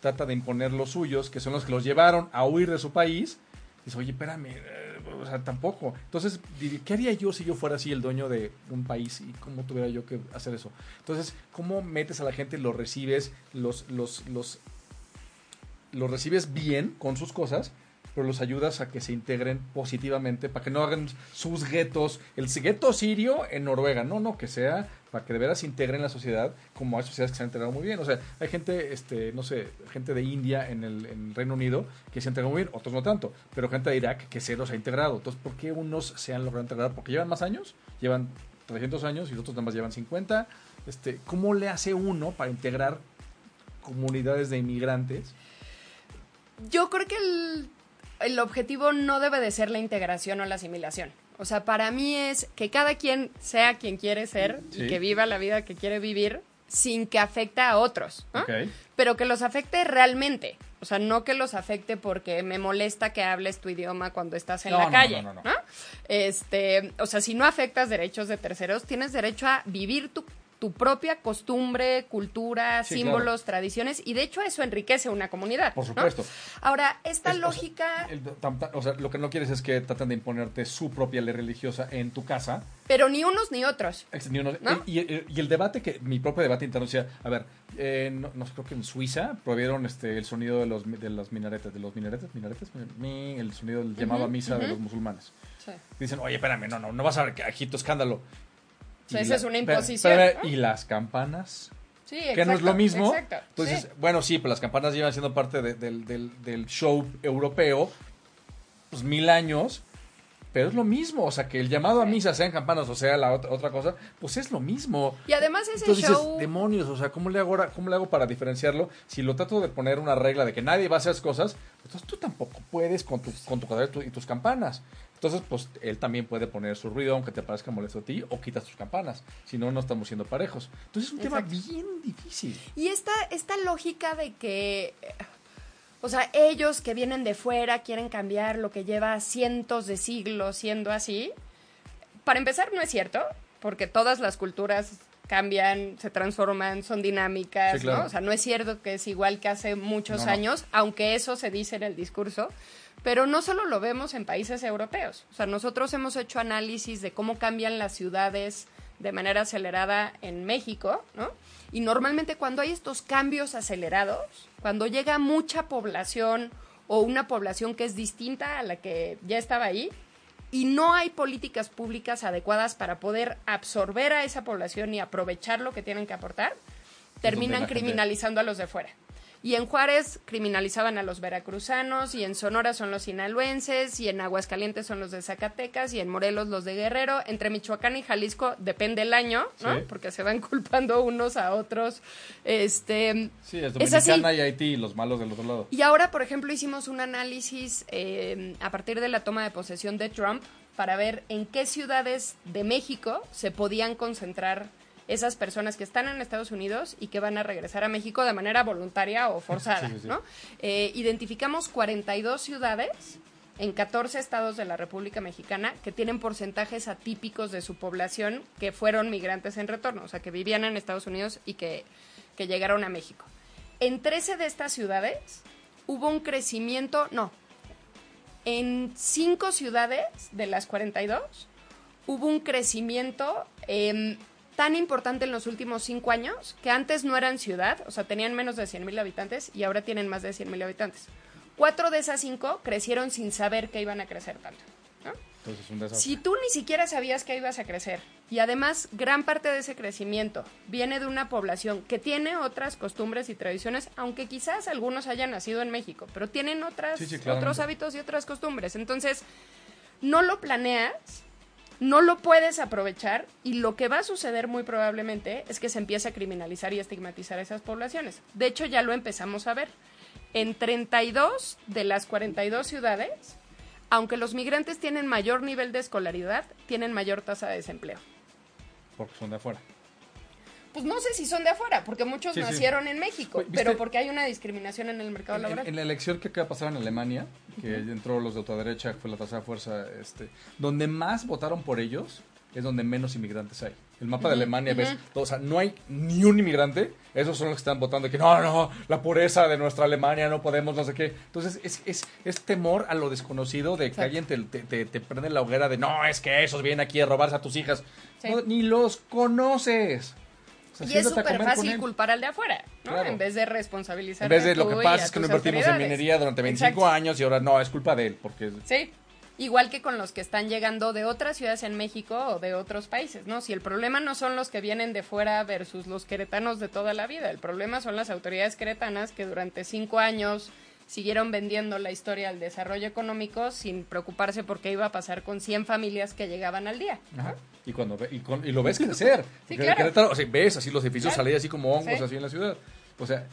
trata de imponer los suyos que son los que los llevaron a huir de su país. Dice oye espérame eh, tampoco entonces qué haría yo si yo fuera así el dueño de un país y cómo tuviera yo que hacer eso entonces cómo metes a la gente lo recibes los los los los recibes bien con sus cosas pero los ayudas a que se integren positivamente, para que no hagan sus guetos, el gueto sirio en Noruega, no, no, que sea para que de veras se integren en la sociedad, como hay sociedades que se han integrado muy bien. O sea, hay gente, este, no sé, gente de India en el, Reino Unido que se ha integrado muy bien, otros no tanto, pero gente de Irak que se ha integrado. Entonces, ¿por qué unos se han logrado integrar? Porque llevan más años, llevan 300 años y otros nada más llevan 50. Este, ¿Cómo le hace uno para integrar comunidades de inmigrantes? Yo creo que el el objetivo no debe de ser la integración o la asimilación. O sea, para mí es que cada quien sea quien quiere ser y que viva la vida que quiere vivir sin que afecte a otros, pero que los afecte realmente. O sea, no que los afecte porque me molesta que hables tu idioma cuando estás en la calle. No, este, o sea, si no afectas derechos de terceros, tienes derecho a vivir tu tu propia costumbre, cultura, símbolos, tradiciones, y de hecho eso enriquece una comunidad. Por supuesto. Ahora, esta lógica... O sea, lo que no quieres es que traten de imponerte su propia ley religiosa en tu casa. Pero ni unos ni otros. Ni y, el debate que, mi propio debate interno decía, a ver, eh, no, creo que en Suiza prohibieron este, el sonido de los, de las minaretes, de los minaretes, minaretes, el sonido del llamado a misa de los musulmanes. Dicen, oye, espérame, no, no, no vas a ver que agito escándalo esa es una imposición. ¿Y las campanas? Sí, exacto, que no es lo mismo. Entonces, bueno, sí, pues las campanas llevan siendo parte del, del, show europeo, pues mil años, pero es lo mismo. O sea, que el llamado a misa sean campanas o sea la otra, cosa, pues es lo mismo. Y además ese show... demonios, o sea, ¿cómo le, hago ¿cómo le hago para diferenciarlo? Si lo trato de poner una regla de que nadie va a hacer cosas, entonces tú tampoco puedes con tu, con tu y tus campanas. Entonces, pues él también puede poner su ruido, aunque te parezca molesto a ti, o quitas tus campanas. Si no, no estamos siendo parejos. Entonces, es un tema bien difícil. Y esta, esta lógica de que. O sea, ellos que vienen de fuera quieren cambiar lo que lleva cientos de siglos siendo así. Para empezar, no es cierto, porque todas las culturas cambian, se transforman, son dinámicas, ¿no? O sea, no es cierto que es igual que hace muchos años, aunque eso se dice en el discurso. Pero no solo lo vemos en países europeos. O sea, nosotros hemos hecho análisis de cómo cambian las ciudades de manera acelerada en México, ¿no? Y normalmente cuando hay estos cambios acelerados, cuando llega mucha población o una población que es distinta a la que ya estaba ahí, y no hay políticas públicas adecuadas para poder absorber a esa población y aprovechar lo que tienen que aportar, terminan criminalizando a los de fuera. Y en Juárez criminalizaban a los veracruzanos, y en Sonora son los sinaloenses, y en Aguascalientes son los de Zacatecas, y en Morelos los de Guerrero. Entre Michoacán y Jalisco depende el año, ¿no? Porque se van culpando unos a otros. Este, sí, es Dominicana y Haití, los malos del otro lado. Y ahora, por ejemplo, hicimos un análisis eh, a partir de la toma de posesión de Trump para ver en qué ciudades de México se podían concentrar esas personas que están en Estados Unidos y que van a regresar a México de manera voluntaria o forzada, ¿no? Eh, identificamos 42 ciudades en 14 estados de la República Mexicana que tienen porcentajes atípicos de su población que fueron migrantes en retorno, o sea, que vivían en Estados Unidos y que, que llegaron a México. En 13 de estas ciudades hubo un crecimiento, no, en 5 ciudades de las 42 hubo un crecimiento eh, tan importante en los últimos cinco años que antes no eran ciudad, o sea, tenían menos de 100 mil habitantes y ahora tienen más de 100 mil habitantes. Cuatro de esas cinco crecieron sin saber que iban a crecer tanto. si tú ni siquiera sabías que ibas a crecer y además gran parte de ese crecimiento viene de una población que tiene otras costumbres y tradiciones, aunque quizás algunos hayan nacido en México, pero tienen otras, otros hábitos y otras costumbres. Entonces, no lo planeas no lo puedes aprovechar y lo que va a suceder muy probablemente es que se empiece a criminalizar y estigmatizar a esas poblaciones. De hecho, ya lo empezamos a ver. En 32 de las 42 ciudades aunque los migrantes tienen mayor nivel de escolaridad, tienen mayor tasa de desempleo. Porque son de afuera. Pues no sé si son de afuera, porque muchos Sí, sí. nacieron en México, pero porque hay una discriminación en el mercado En, laboral. en- en la elección que acaba de pasar en Alemania, que entró los de que fue la tercera fuerza, este, donde más votaron por ellos es donde menos inmigrantes hay. El mapa de Alemania ves, todo, o sea, no hay ni un inmigrante, esos son los que están votando que no, no, la pureza de nuestra Alemania, no podemos, no sé qué. Entonces es, es, es temor a lo desconocido de que Exacto. alguien te, te, te- te prende la hoguera de no, es que esos vienen aquí a robarse a tus hijas. Sí. No, ni los conoces. Sea, Y es súper fácil culpar al de afuera, ¿no? Claro. En vez de responsabilizar En vez de lo que pasa es que no invertimos en minería durante 25 años y ahora no, es culpa de él, porque Sí. Igual que con los que están llegando de otras ciudades en México o de otros países, ¿no? Si el problema no son los que vienen de fuera versus los queretanos de toda la vida, el problema son las autoridades queretanas que durante cinco años siguieron vendiendo la historia al desarrollo económico sin preocuparse por qué iba a pasar con 100 familias que llegaban al día. Ajá. Y cuando ve- y, con- y lo ves crecer. Sí, claro. Querétaro, o sea, ves así los edificios Claro. salir así como hongos Sí. así en la ciudad. O sea,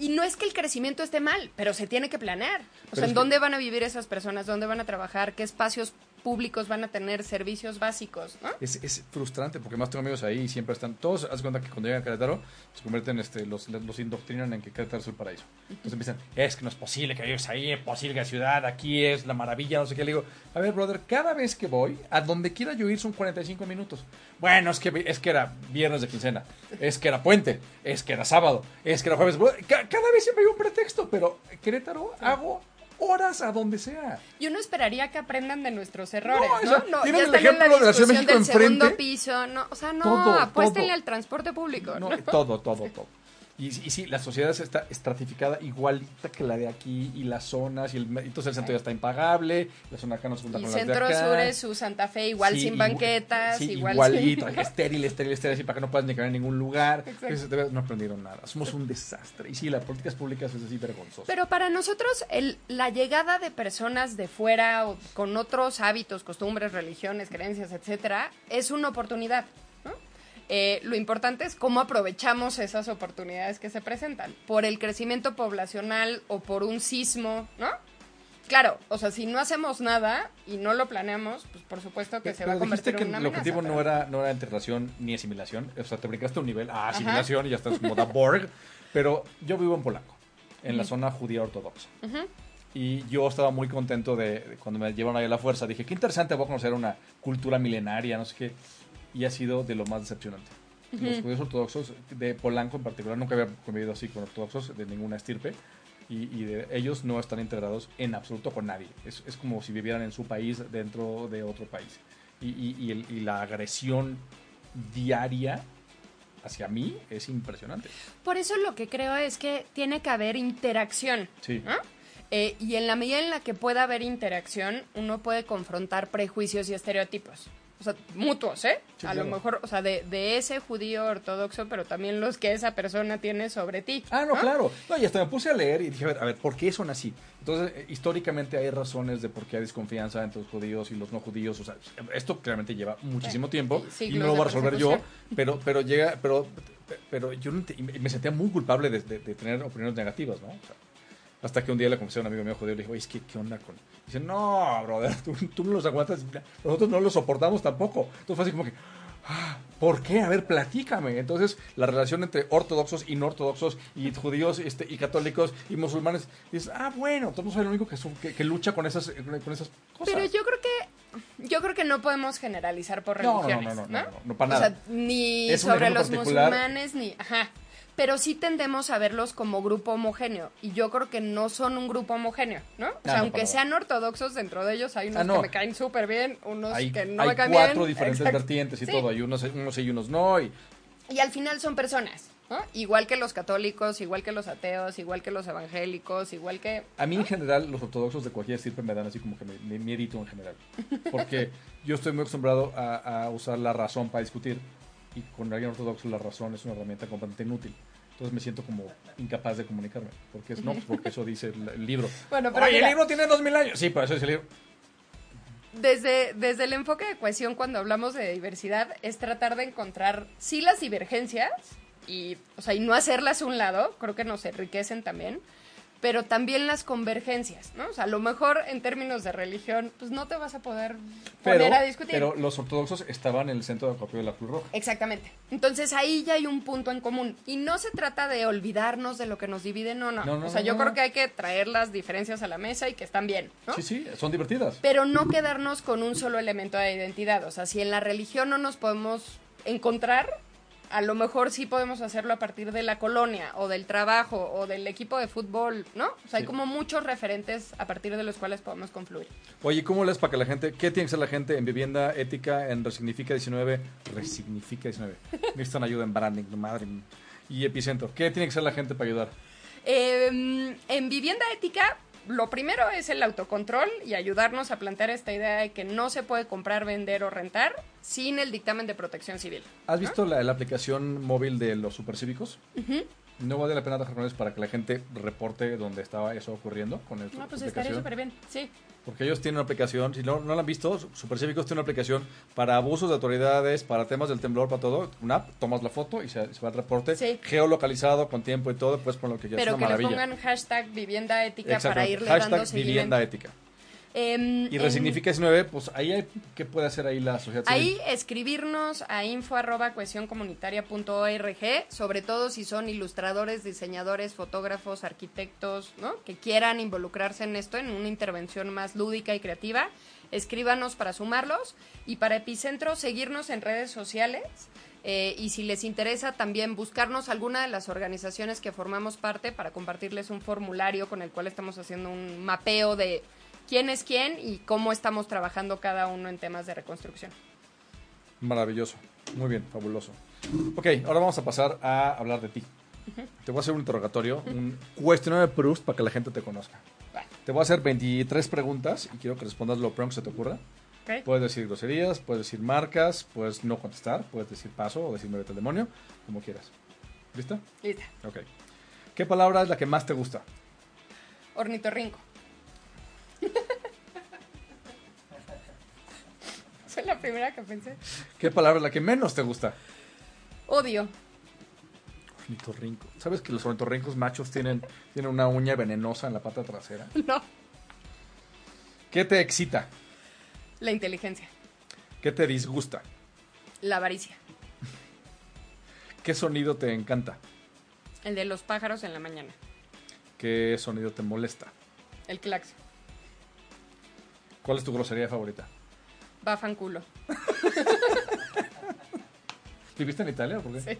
Y no es que el crecimiento esté mal, pero se tiene que planear. O Pero sea, ¿en que- dónde van a vivir esas personas? ¿Dónde van a trabajar? ¿Qué espacios públicos van a tener? ¿Servicios básicos? ¿no? es, es frustrante porque más tengo amigos ahí y siempre están, todos, haz cuenta que cuando llegan a Querétaro se convierten, este, los, los indoctrinan en que Querétaro es el paraíso. Entonces empiezan, es que no es posible que vives ahí, es posible que la ciudad, aquí es la maravilla, no sé qué. Le digo, a ver, brother, cada vez que voy, a donde quiera yo ir son 45 minutos. Bueno, es que, es que era viernes de quincena, es que era puente, es que era sábado, es que era jueves. Cada vez siempre hay un pretexto, pero Querétaro hago horas a donde sea. Y uno esperaría que aprendan de nuestros errores, No, ¿no? No, ¿tienen ya el en ejemplo de la Ciudad de México del segundo enfrente? piso, no, o sea, no, Todo, apuéstenle todo. al transporte público. No, ¿no? todo, todo, todo. Y, y sí, la sociedad está estratificada igualita que la de aquí y las zonas, y el, entonces el centro ya está impagable, la zona acá no se junta Y con las de Centro acá. Sur es su Santa Fe, igual Sí, sin banquetas, sí, igual igualito, sin- estéril, estéril, estéril, así para que no puedas ni caer en ningún lugar. Entonces, no aprendieron nada. Somos un desastre. Y sí, las políticas públicas es así vergonzoso. Pero para nosotros el, la llegada de personas de fuera o con otros hábitos, costumbres, religiones, creencias, etcétera, es una oportunidad. Eh, lo importante es cómo aprovechamos esas oportunidades que se presentan. Por el crecimiento poblacional o por un sismo, ¿no? Claro, o sea, si no hacemos nada y no lo planeamos, pues por supuesto que se va a convertir que en una el objetivo no era, no era integración ni asimilación. O sea, te brincaste un nivel a asimilación y ya estás como Borg. Pero yo vivo en Polaco, en la zona judía ortodoxa. Y yo estaba muy contento de, de cuando me llevaron ahí a la fuerza. Dije, qué interesante, voy a conocer una cultura milenaria, no sé qué. Y ha sido de lo más decepcionante. Los judíos ortodoxos, de Polanco en particular, nunca había convivido así con ortodoxos de ninguna estirpe. Y, y de, ellos no están integrados en absoluto con nadie. Es, es como si vivieran en su país dentro de otro país. Y, y- y el- y la agresión diaria hacia mí es impresionante. Por eso lo que creo es que tiene que haber interacción. Sí. ¿no? Eh, y en la medida en la que pueda haber interacción, uno puede confrontar prejuicios y estereotipos. O sea, mutuos, ¿eh? Sí, a claro. lo mejor, o sea, de, de ese judío ortodoxo, pero también los que esa persona tiene sobre ti. Ah, no, claro. No, y hasta me puse a leer y dije, a ver, a ver, ¿por qué son así? Entonces, eh, históricamente hay razones de por qué hay desconfianza entre los judíos y los no judíos. O sea, esto claramente lleva muchísimo Sí, tiempo y no lo voy a resolver yo, pero, pero llega, pero, pero yo me me sentía muy culpable de, de- de tener opiniones negativas, ¿no? O sea, hasta que un día le confesé a un amigo mío judío, le dije, oye, es que, ¿qué onda con...? Dice, no, brother, tú, tú no los aguantas, nosotros no los soportamos tampoco. Entonces fue así como que, "Ah, ¿por qué? A ver, platícame. Entonces, la relación entre ortodoxos y no ortodoxos, y judíos este, y católicos y musulmanes, dices, ah, bueno, entonces no soy el único que, que, que lucha con esas, con esas cosas. Pero yo creo que yo creo que no podemos generalizar por No, no, no, religiones, no, ¿no? no, no, no, para O nada. sea, ni sobre los particular. musulmanes ni, ajá. Pero sí tendemos a verlos como grupo homogéneo y yo creo que no son un grupo homogéneo, ¿no? O sea, Ah, no, aunque sean ortodoxos dentro de ellos hay unos Ah, no. que me caen súper bien, unos hay que no hay me caen cuatro bien. diferentes Exacto. vertientes y Sí. todo. Hay unos, unos y unos no. Y, Y al final son personas, ¿no? Igual que los católicos, igual que los ateos, igual que los evangélicos, igual que A mí en general los ortodoxos de cualquier estirpe me dan así como que me, me miedito en general. Porque yo estoy muy acostumbrado a, a usar la razón para discutir y con alguien ortodoxo la razón es una herramienta completamente inútil. Entonces me siento como incapaz de comunicarme. Porque es no, pues porque eso dice el, el libro. Bueno, pero Oye, mira. el libro tiene dos mil años. Sí, pero eso dice el libro. Desde, desde el enfoque de cohesión, cuando hablamos de diversidad, es tratar de encontrar, sí, las divergencias, y, o sea, y no hacerlas a un lado, creo que nos enriquecen también, pero también las convergencias, ¿no? O sea, a lo mejor en términos de religión, pues no te vas a poder poner Pero, a discutir. pero los ortodoxos estaban en el centro de acopio de la Cruz Roja. Exactamente. Entonces ahí ya hay un punto en común. Y no se trata de olvidarnos de lo que nos divide, no, no. No, no, o sea, no, yo creo que hay que traer las diferencias a la mesa y que están bien, ¿no? Sí, sí, son divertidas. Pero no quedarnos con un solo elemento de identidad. O sea, si en la religión no nos podemos encontrar, a lo mejor sí podemos hacerlo a partir de la colonia o del trabajo o del equipo de fútbol, ¿no? O sea, hay Sí. como muchos referentes a parir de los cuales podemos confluir. Oye, ¿cómo lees para que la gente, qué tiene que ser la gente en vivienda ética, en Resignifica 19, Resignifica 19? Necesitan ayuda en branding, madre mía. Y Epicentro, ¿qué tiene que ser la gente para ayudar? Eh, en vivienda ética, lo primero es el autocontrol y ayudarnos a plantear esta idea de que no se puede comprar, vender o rentar sin el dictamen de protección civil. ¿Has visto la, la aplicación móvil de los supercívicos? No vale la pena dejar con ellos para que la gente reporte dónde estaba eso ocurriendo con el, No, pues estaría súper bien, sí. Porque ellos tienen una aplicación, si no, no la han visto, Supercívicos tiene una aplicación para abusos de autoridades, para temas del temblor, para todo. Una app, tomas la foto y se, se va al reporte. Sí. geolocalizado, con tiempo y todo, puedes poner lo que quieras. Pero es que una le maravilla. pongan hashtag vivienda ética para irle Hashtag dando vivienda ética. Em, Y Resignifica 19, pues ahí hay, ¿qué puede hacer ahí la sociedad civil? Ahí escribirnos a info arroba cohesioncomunitaria.org, sobre todo si son ilustradores, diseñadores, fotógrafos, arquitectos, ¿no? Que quieran involucrarse en esto, en una intervención más lúdica y creativa. Escríbanos para sumarlos y para Epicentro seguirnos en redes sociales. eh, y si les interesa también buscarnos alguna de las organizaciones que formamos parte para compartirles un formulario con el cual estamos haciendo un mapeo de quién es quién y cómo estamos trabajando cada uno en temas de reconstrucción. Maravilloso. Muy bien, fabuloso. Ok, ahora vamos a pasar a hablar de ti. Te voy a hacer un interrogatorio, un cuestionario de Proust para que la gente te conozca. Te voy a hacer 23 preguntas y quiero que respondas lo primero que se te ocurra. ¿ok? Puedes decir groserías, puedes decir marcas, puedes no contestar, puedes decir paso o decirme vete al demonio, como quieras. ¿Lista? Lista. Ok. ¿Qué palabra es la que más te gusta? Ornitorrinco. Fue la primera que pensé. ¿Qué palabra es la que menos te gusta? Odio. Ornitorrinco. ¿Sabes que los ornitorrincos machos tienen, tienen una uña venenosa en la pata trasera? No. ¿Qué te excita? La inteligencia. ¿Qué te disgusta? La avaricia. ¿Qué sonido te encanta? El de los pájaros en la mañana. ¿Qué sonido te molesta? El claxon. ¿Cuál es tu grosería favorita? Bafan culo. ¿Viviste en Italia o por qué? Sí.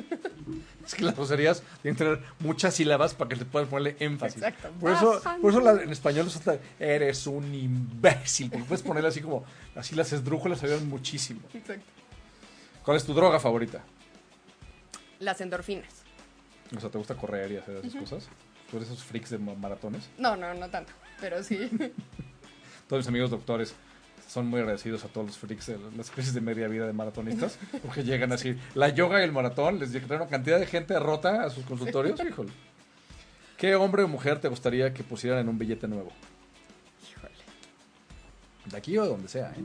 Es que las groserías tienen que tener muchas sílabas para que le puedas ponerle énfasis. Exacto. Por eso, por eso la- en español es otra- eres un imbécil. Porque puedes ponerle así como, así las esdrújulas ayudan muchísimo. Exacto. ¿Cuál es tu droga favorita? Las endorfinas. O sea, ¿te gusta correr y hacer esas cosas? ¿Tú eres esos freaks de ma- maratones? No, no, no tanto. Pero sí. Todos mis amigos doctores son muy agradecidos a todos los freaks de las crisis de media vida de maratonistas, porque llegan así, la yoga y el maratón, les traen una cantidad de gente rota a sus consultorios, híjole. ¿Qué hombre o mujer te gustaría que pusieran en un billete nuevo? Híjole. De aquí o de donde sea, ¿eh?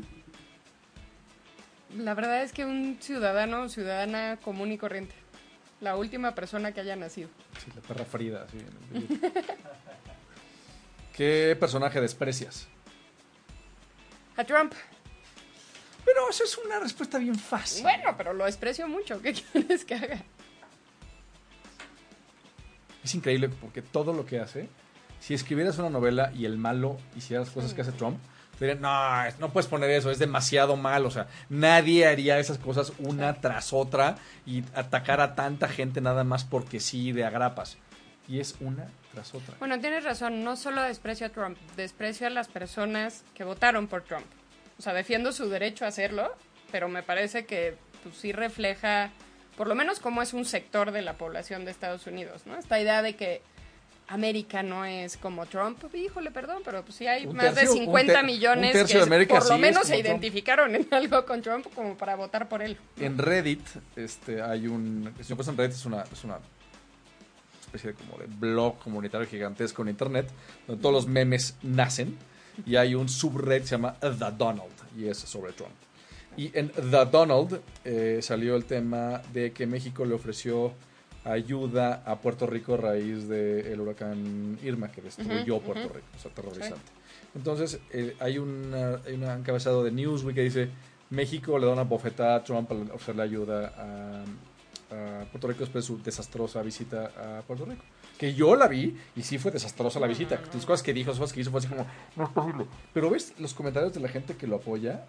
La verdad es que un ciudadano o ciudadana común y corriente. La última persona que haya nacido. Sí, la perra Frida, así en el billete. ¿Qué personaje desprecias? A Trump. Pero eso es una respuesta bien fácil. Bueno, pero lo desprecio mucho. ¿Qué quieres que haga? Es increíble porque todo lo que hace, si escribieras una novela y el malo hiciera las cosas que hace Trump, te dirían, no, no puedes poner eso, es demasiado mal. O sea, nadie haría esas cosas una tras otra y atacar a tanta gente nada más porque sí, de agrapas. Y es una tras otra. Bueno, tienes razón. No solo desprecio a Trump, desprecio a las personas que votaron por Trump. O sea, defiendo su derecho a hacerlo, pero me parece que pues, sí refleja, por lo menos, cómo es un sector de la población de Estados Unidos, ¿no? Esta idea de que América no es como Trump. Híjole, perdón, pero pues sí hay Un más tercio- de un 50 ter- millones que de por lo menos se Trump. identificaron en algo con Trump como para votar por él. En Reddit, este, hay un. Si no en Reddit, es una, es una especie de como de blog comunitario gigantesco en internet, donde todos los memes nacen. Y hay un subred que se llama The Donald, y es sobre Trump. Y en The Donald eh, salió el tema de que México le ofreció ayuda a Puerto Rico a raíz del huracán Irma que destruyó Ujú, Puerto ujú. Rico, o sea, aterrorizante. Entonces, eh, hay, una, hay un encabezado de Newsweek que dice, México le da una bofetada a Trump al ofrecerle ayuda a, a Puerto Rico después de su desastrosa visita a Puerto Rico. Que yo la vi y sí fue desastrosa la visita. Las cosas que dijo, las cosas que hizo fue así como, no es posible. Pero ves los comentarios de la gente que lo apoya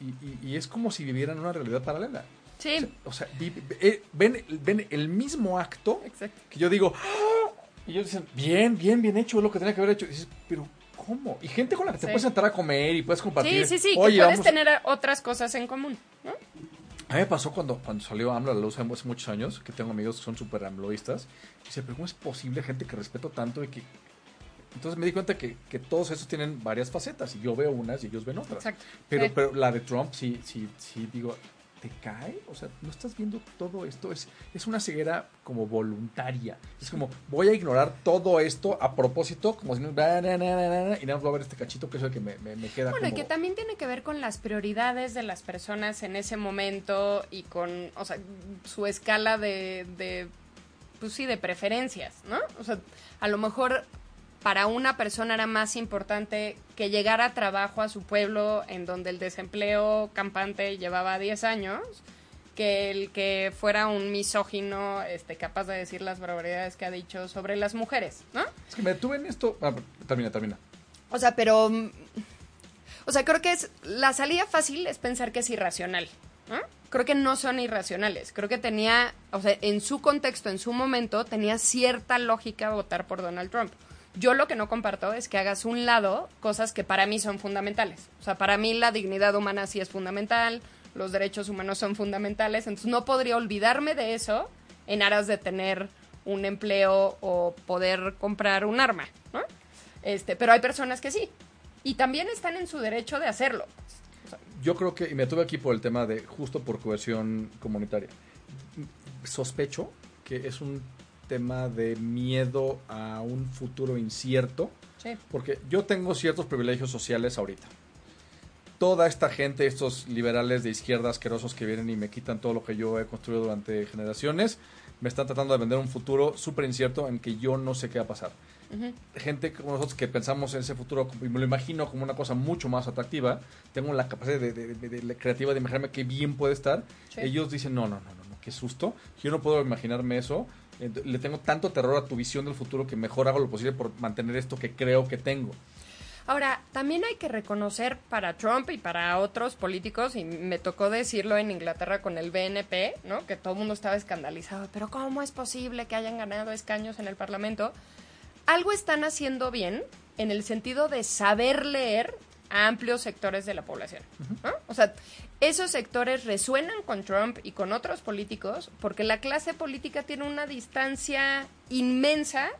y, y- y es como si vivieran una realidad paralela. Sí, O sea, vi- eh, ven, ven el mismo acto exacto. que yo digo, "Ah", y ellos dicen, bien, bien, bien hecho, es lo que tenía que haber hecho. Y dices, pero ¿cómo? Y gente con la que te Sí. puedes sentar a comer y puedes compartir. Sí, sí, sí, Oye, que puedes vamos- tener otras cosas en común. ¿no? A mí me pasó cuando, cuando salió AMLO a la luz hace muchos años, que tengo amigos que son súper AMLOistas. Y dice, pero ¿cómo es posible gente que respeto tanto y que... Entonces me di cuenta que, que todos esos tienen varias facetas y yo veo unas y ellos ven otras. Exacto. Pero, Sí. pero la de Trump sí, sí, sí, digo, ¿te cae? O sea, no estás viendo todo esto. Es, es una ceguera como voluntaria. Es como, voy a ignorar todo esto a propósito, como si no... y nada más voy a ver este cachito que es el que me, me- me queda Bueno, y que también tiene que ver con las prioridades de las personas en ese momento y con, o sea, su escala de, de pues sí, de preferencias, ¿no? O sea, a lo mejor para una persona era más importante que llegara a trabajo a su pueblo en donde el desempleo campante llevaba 10 años que el que fuera un misógino este, capaz de decir las barbaridades que ha dicho sobre las mujeres, ¿no? Es que me detuve en esto... ah, termina, termina. O sea, pero. mm, O sea, creo que es. La salida fácil es pensar que es irracional. ¿no? Creo que no son irracionales. Creo que tenía. O sea, en su contexto, en su momento, tenía cierta lógica votar por Donald Trump. Yo lo que no comparto es que hagas un lado cosas que para mí son fundamentales. O sea, para mí la dignidad humana sí es fundamental, los derechos humanos son fundamentales, entonces no podría olvidarme de eso en aras de tener un empleo o poder comprar un arma, ¿no? Este, pero hay personas que sí. Y también están en su derecho de hacerlo. Yo creo que, y me tuve aquí por el tema de justo por cohesión comunitaria. Sospecho que es un tema de miedo a un futuro incierto, Sí. porque yo tengo ciertos privilegios sociales ahorita. Toda esta gente, estos liberales de izquierda asquerosos que vienen y me quitan todo lo que yo he construido durante generaciones, me están tratando de vender un futuro súper incierto en que yo no sé qué va a pasar gente como nosotros que pensamos en ese futuro y me lo imagino como una cosa mucho más atractiva, tengo la capacidad de, de- de- de- creativa de imaginarme qué bien puede estar. Sí. Ellos dicen, no, no, no, no, no, qué susto. Yo no puedo imaginarme eso. Le tengo tanto terror a tu visión del futuro que mejor hago lo posible por mantener esto que creo que tengo. Ahora, también hay que reconocer para Trump y para otros políticos, y me tocó decirlo en Inglaterra con el BNP, ¿no? Que todo el mundo estaba escandalizado, pero ¿cómo es posible que hayan ganado escaños en el Parlamento? Algo están haciendo bien en el sentido de saber leer a amplios sectores de la población. ¿no? O sea, esos sectores resuenan con Trump y con otros políticos porque la clase política tiene una distancia inmensa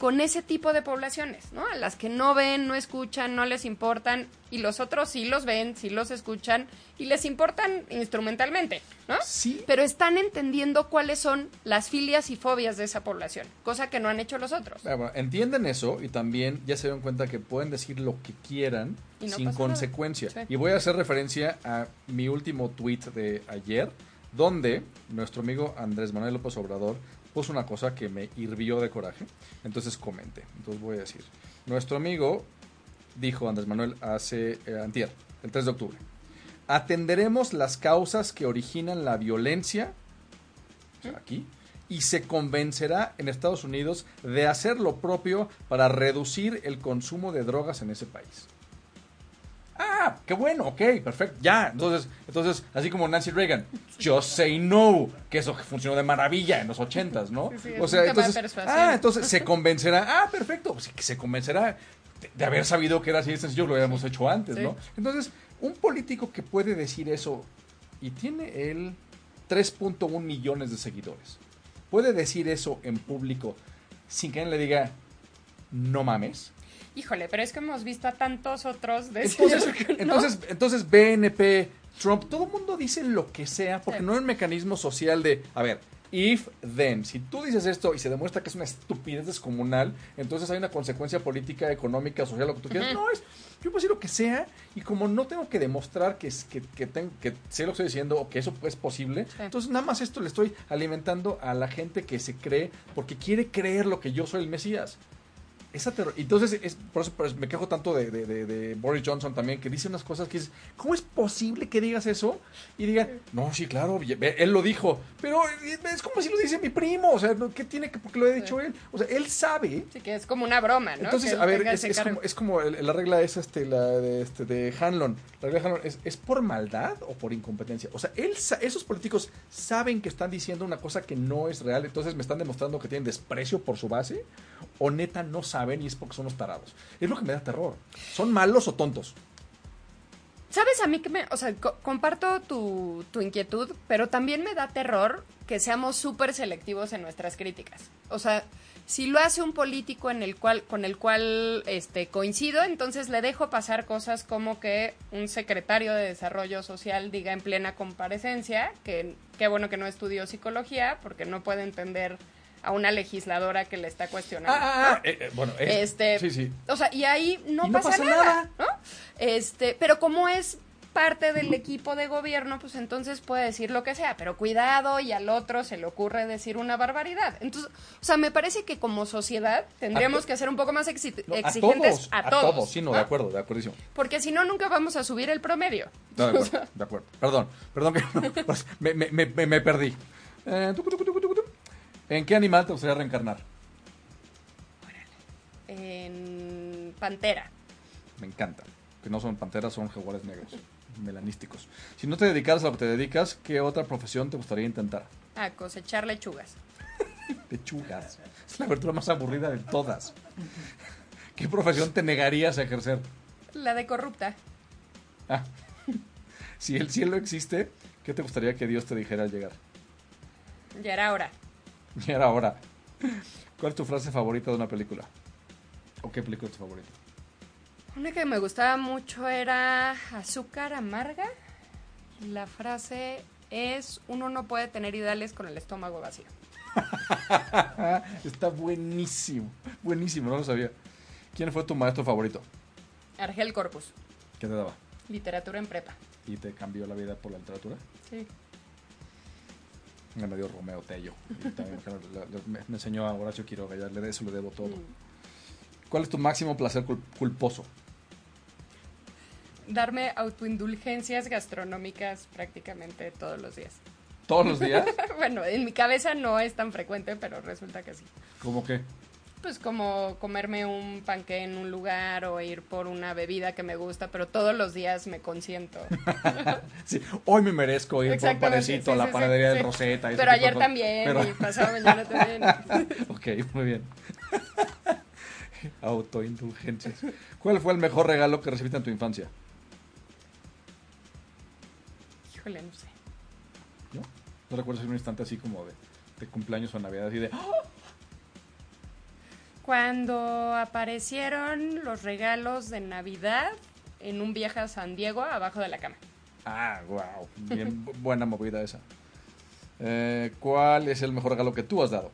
con ese tipo de poblaciones, ¿no? A las que no ven, no escuchan, no les importan, y los otros sí los ven, sí los escuchan, y les importan instrumentalmente, ¿no? Sí. Pero están entendiendo cuáles son las filias y fobias de esa población, cosa que no han hecho los otros. Ah, bueno, entienden eso y también ya se dan cuenta que pueden decir lo que quieran no sin consecuencia. Sí. Y voy a hacer referencia a mi último tweet de ayer, donde nuestro amigo Andrés Manuel López Obrador puso una cosa que me hirvió de coraje. Entonces comenté. Entonces voy a decir. Nuestro amigo dijo Andrés Manuel hace eh, antier, el 3 de octubre. Atenderemos las causas que originan la violencia aquí, y se convencerá en Estados Unidos de hacer lo propio para reducir el consumo de drogas en ese país. Ah, qué bueno, ok, perfecto, ya. Entonces, entonces así como Nancy Reagan, just say no, que eso funcionó de maravilla en los ochentas, ¿no? Sí, o sea, entonces, ah, entonces se convencerá, ah, perfecto, pues, que se convencerá de, de haber sabido que era así de sencillo, lo habíamos hecho antes. ¿no? Entonces, un político que puede decir eso y tiene él 3.1 millones de seguidores, puede decir eso en público sin que alguien le diga, no mames. Híjole, pero es que hemos visto a tantos otros de Entonces, entonces, entonces BNP, Trump, todo el mundo dice lo que sea porque Sí. no hay un mecanismo social de, a ver, if then, si tú dices esto y se demuestra que es una estupidez descomunal, entonces hay una consecuencia política, económica, social, lo que tú quieras. No es, Yo puedo decir lo que sea y como no tengo que demostrar que, es- que, que, tengo- que sé lo que estoy diciendo o que eso es posible, Sí. entonces nada más esto le estoy alimentando a la gente que se cree porque quiere creer lo que yo soy el Mesías. Esa terror- Entonces, es, por, eso, por eso me quejo tanto de, de- de- de Boris Johnson también, que dice unas cosas que dices, ¿cómo es posible que digas eso? Y digan, no, sí, claro, él lo dijo, pero es como si lo dice mi primo, o sea. ¿qué tiene que, porque lo ha dicho él? O sea, él sabe. Sí, que es como una broma, ¿no? Entonces, a ver, es, es como, es como el- la regla es este, la de, este, de Hanlon. La regla de Hanlon es, ¿es por maldad o por incompetencia? O sea, él, esos políticos saben que están diciendo una cosa que no es real, entonces me están demostrando que tienen desprecio por su base, o neta no saben y es porque son unos tarados. Es lo que me da terror. ¿Son malos o tontos? ¿Sabes a mí que me... O sea, co- comparto tu, tu inquietud, pero también me da terror que seamos súper selectivos en nuestras críticas. O sea, si lo hace un político en el cual, con el cual este, coincido, entonces le dejo pasar cosas como que un secretario de Desarrollo Social diga en plena comparecencia que qué bueno que no estudió psicología porque no puede entender a una legisladora que le está cuestionando. Ah, ¿no? eh, eh, bueno, es- Este, sí, sí. O sea, y ahí no, Y no pasa, pasa nada, nada. ¿no? Este, pero como es parte del equipo de gobierno, pues entonces puede decir lo que sea, pero cuidado y al otro se le ocurre decir una barbaridad. Entonces, o sea, me parece que como sociedad tendríamos que ser un poco más exi- No, exigentes a todos. sí, no, ¿no? de acuerdo, de acuerdísimo. Porque si no, nunca vamos a subir el promedio. No, de acuerdo, de acuerdo. Perdón, perdón que pues, me, me, me, me- me perdí. Eh, tucu, tucu, tucu. ¿En qué animal te gustaría reencarnar? En Pantera. Me encanta. Que no son panteras, son jaguares negros, melanísticos. Si no te dedicaras a lo que te dedicas, ¿qué otra profesión te gustaría intentar? A cosechar lechugas. Lechugas. Es la abertura más aburrida de todas. ¿Qué profesión te negarías a ejercer? La de corrupta. Ah. Si el cielo existe, ¿qué te gustaría que Dios te dijera al llegar? Ya era hora. Y ahora. ¿Cuál es tu frase favorita de una película? ¿O qué película es tu favorita? Una que me gustaba mucho era azúcar amarga. La frase es, uno no puede tener ideales con el estómago vacío. Está buenísimo. Buenísimo, no lo sabía. ¿Quién fue tu maestro favorito? Argel Corpus, ¿Qué te daba? literatura en prepa. ¿Y te cambió la vida por la literatura? Sí. Me dio Romeo Tello. Y también me, me enseñó a Horacio Quiroga, ya le, eso le debo todo. ¿Cuál es tu máximo placer cul- culposo? Darme autoindulgencias gastronómicas prácticamente todos los días. ¿Todos los días? bueno, en mi cabeza no es tan frecuente, pero resulta que sí. ¿Cómo qué? Pues como comerme un panque en un lugar o ir por una bebida que me gusta, pero todos los días me consiento. Sí, hoy me merezco ir por un panecito a la sí, panadería de sí. Rosetta. Pero ayer cosas. también Pero- y pasado mañana también. ok, muy bien. Autoindulgencias. ¿Cuál fue el mejor regalo que recibiste en tu infancia? Híjole, no sé. ¿No? ¿No recuerdas un instante así como de, de cumpleaños o navidad? Así de, ¡ah! Cuando aparecieron los regalos de Navidad en un viaje a San Diego abajo de la cama. Ah, wow. Bien bu- buena movida esa. Eh, ¿Cuál es el mejor regalo que tú has dado?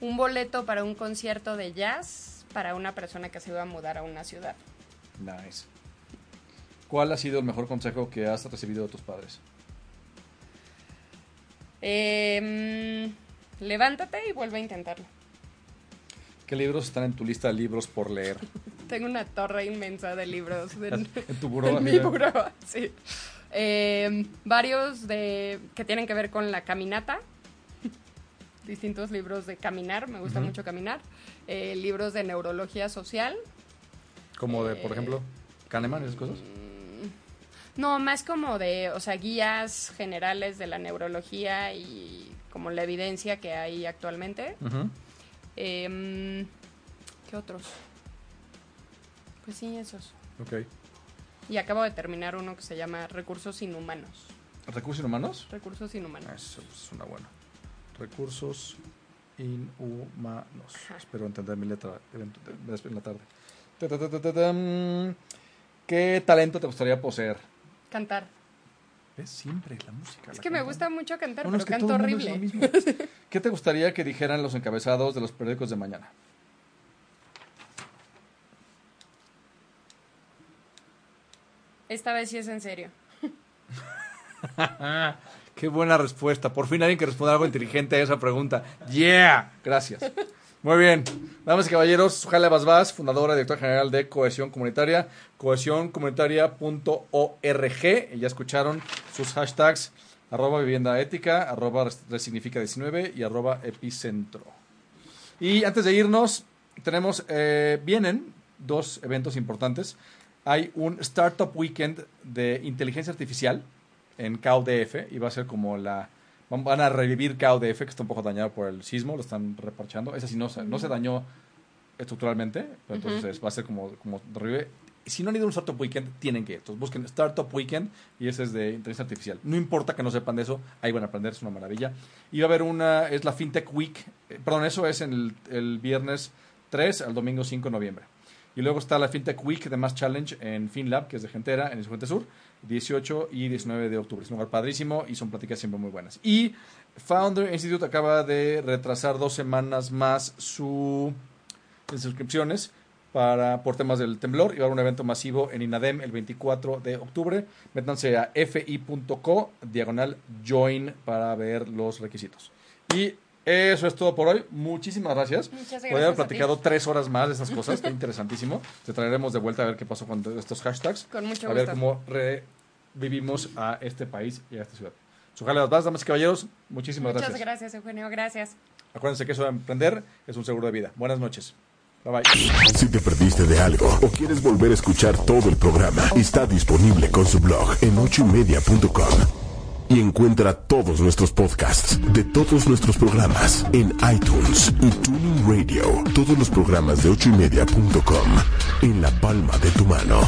Un boleto para un concierto de jazz para una persona que se iba a mudar a una ciudad. Nice. ¿Cuál ha sido el mejor consejo que has recibido de tus padres? Eh, levántate y vuelve a intentarlo. ¿Qué libros están en tu lista de libros por leer? Tengo una torre inmensa de libros en, En tu buró. en mi de- buró, sí. Eh, varios de que tienen que ver con la caminata. Distintos libros de caminar, me gusta mucho caminar. Eh, libros de neurología social. Como de, por Eh, ejemplo, Kahneman y esas cosas. No, más como de, o sea, guías generales de la neurología y como la evidencia que hay actualmente. Ujú. Em, ¿Qué otros? Pues sí, esos. Ok. Y acabo de terminar uno que se llama Recursos Inhumanos. ¿Recursos inhumanos? Recursos Inhumanos. Eso es una buena. Recursos inhumanos. Ajá. Espero entender mi letra en la tarde. Ta, ta, ta, ta, ta, tam. ¿Qué talento te gustaría poseer? Cantar. Siempre es la música. Es que me gusta mucho cantar, pero es canto horrible. ¿Qué te gustaría que dijeran los encabezados de los periódicos de mañana? Esta vez sí es en serio. Qué buena respuesta. Por fin alguien que responda algo inteligente a esa pregunta. Yeah. Gracias. Muy bien. Damas y caballeros, Jale Basbás, fundadora y directora general de Cohesión Comunitaria, cohesioncomunitaria.org. Ya escucharon sus hashtags arroba vivienda ética, arroba resignifica 19 y arroba epicentro. Y antes de irnos, tenemos, eh, vienen dos eventos importantes. Hay un Startup Weekend de inteligencia artificial en CAUDF y va a ser como la... Van a revivir CAUDF, que está un poco dañado por el sismo, lo están reparchando. Ese sí no, se- no se dañó estructuralmente, pero entonces va a ser como, como revive. Si no han ido a un Startup Weekend, tienen que ir. Entonces busquen Startup Weekend y ese es de inteligencia artificial. No importa que no sepan de eso, ahí van a aprender, es una maravilla. Y va a haber una, es la FinTech Week, eh, perdón, eso es en el, el viernes 3 al domingo 5 de noviembre. Y luego está la FinTech Week de Mass Challenge en FinLab, que es de Gentera, en el Sur, 18 y 19 de octubre. Es un lugar padrísimo y son pláticas siempre muy buenas. Y Founder Institute acaba de retrasar dos semanas más su de suscripciones para, por temas del temblor y va a haber un evento masivo en INADEM el 24 de octubre. Métanse a fi.co diagonal join para ver los requisitos. Y eso es todo por hoy. Muchísimas gracias. Muchas gracias haber a platicado ti. tres horas más de estas cosas. Está interesantísimo. Te traeremos de vuelta a ver qué pasó con estos hashtags. Con mucho a ver gusto. cómo revivimos a este país y a esta ciudad. Sujale las bases, damas y caballeros. Muchísimas Muchas gracias. gracias, Eugenio. Gracias. Acuérdense que eso de emprender es un seguro de vida. Buenas noches. Bye bye. Si te perdiste de algo o quieres volver a escuchar todo el programa, está disponible con su blog en ochoymedia.com. Y encuentra todos nuestros podcasts de todos nuestros programas en iTunes y Tuning Radio. Todos los programas de ochoymedia.com en la palma de tu mano.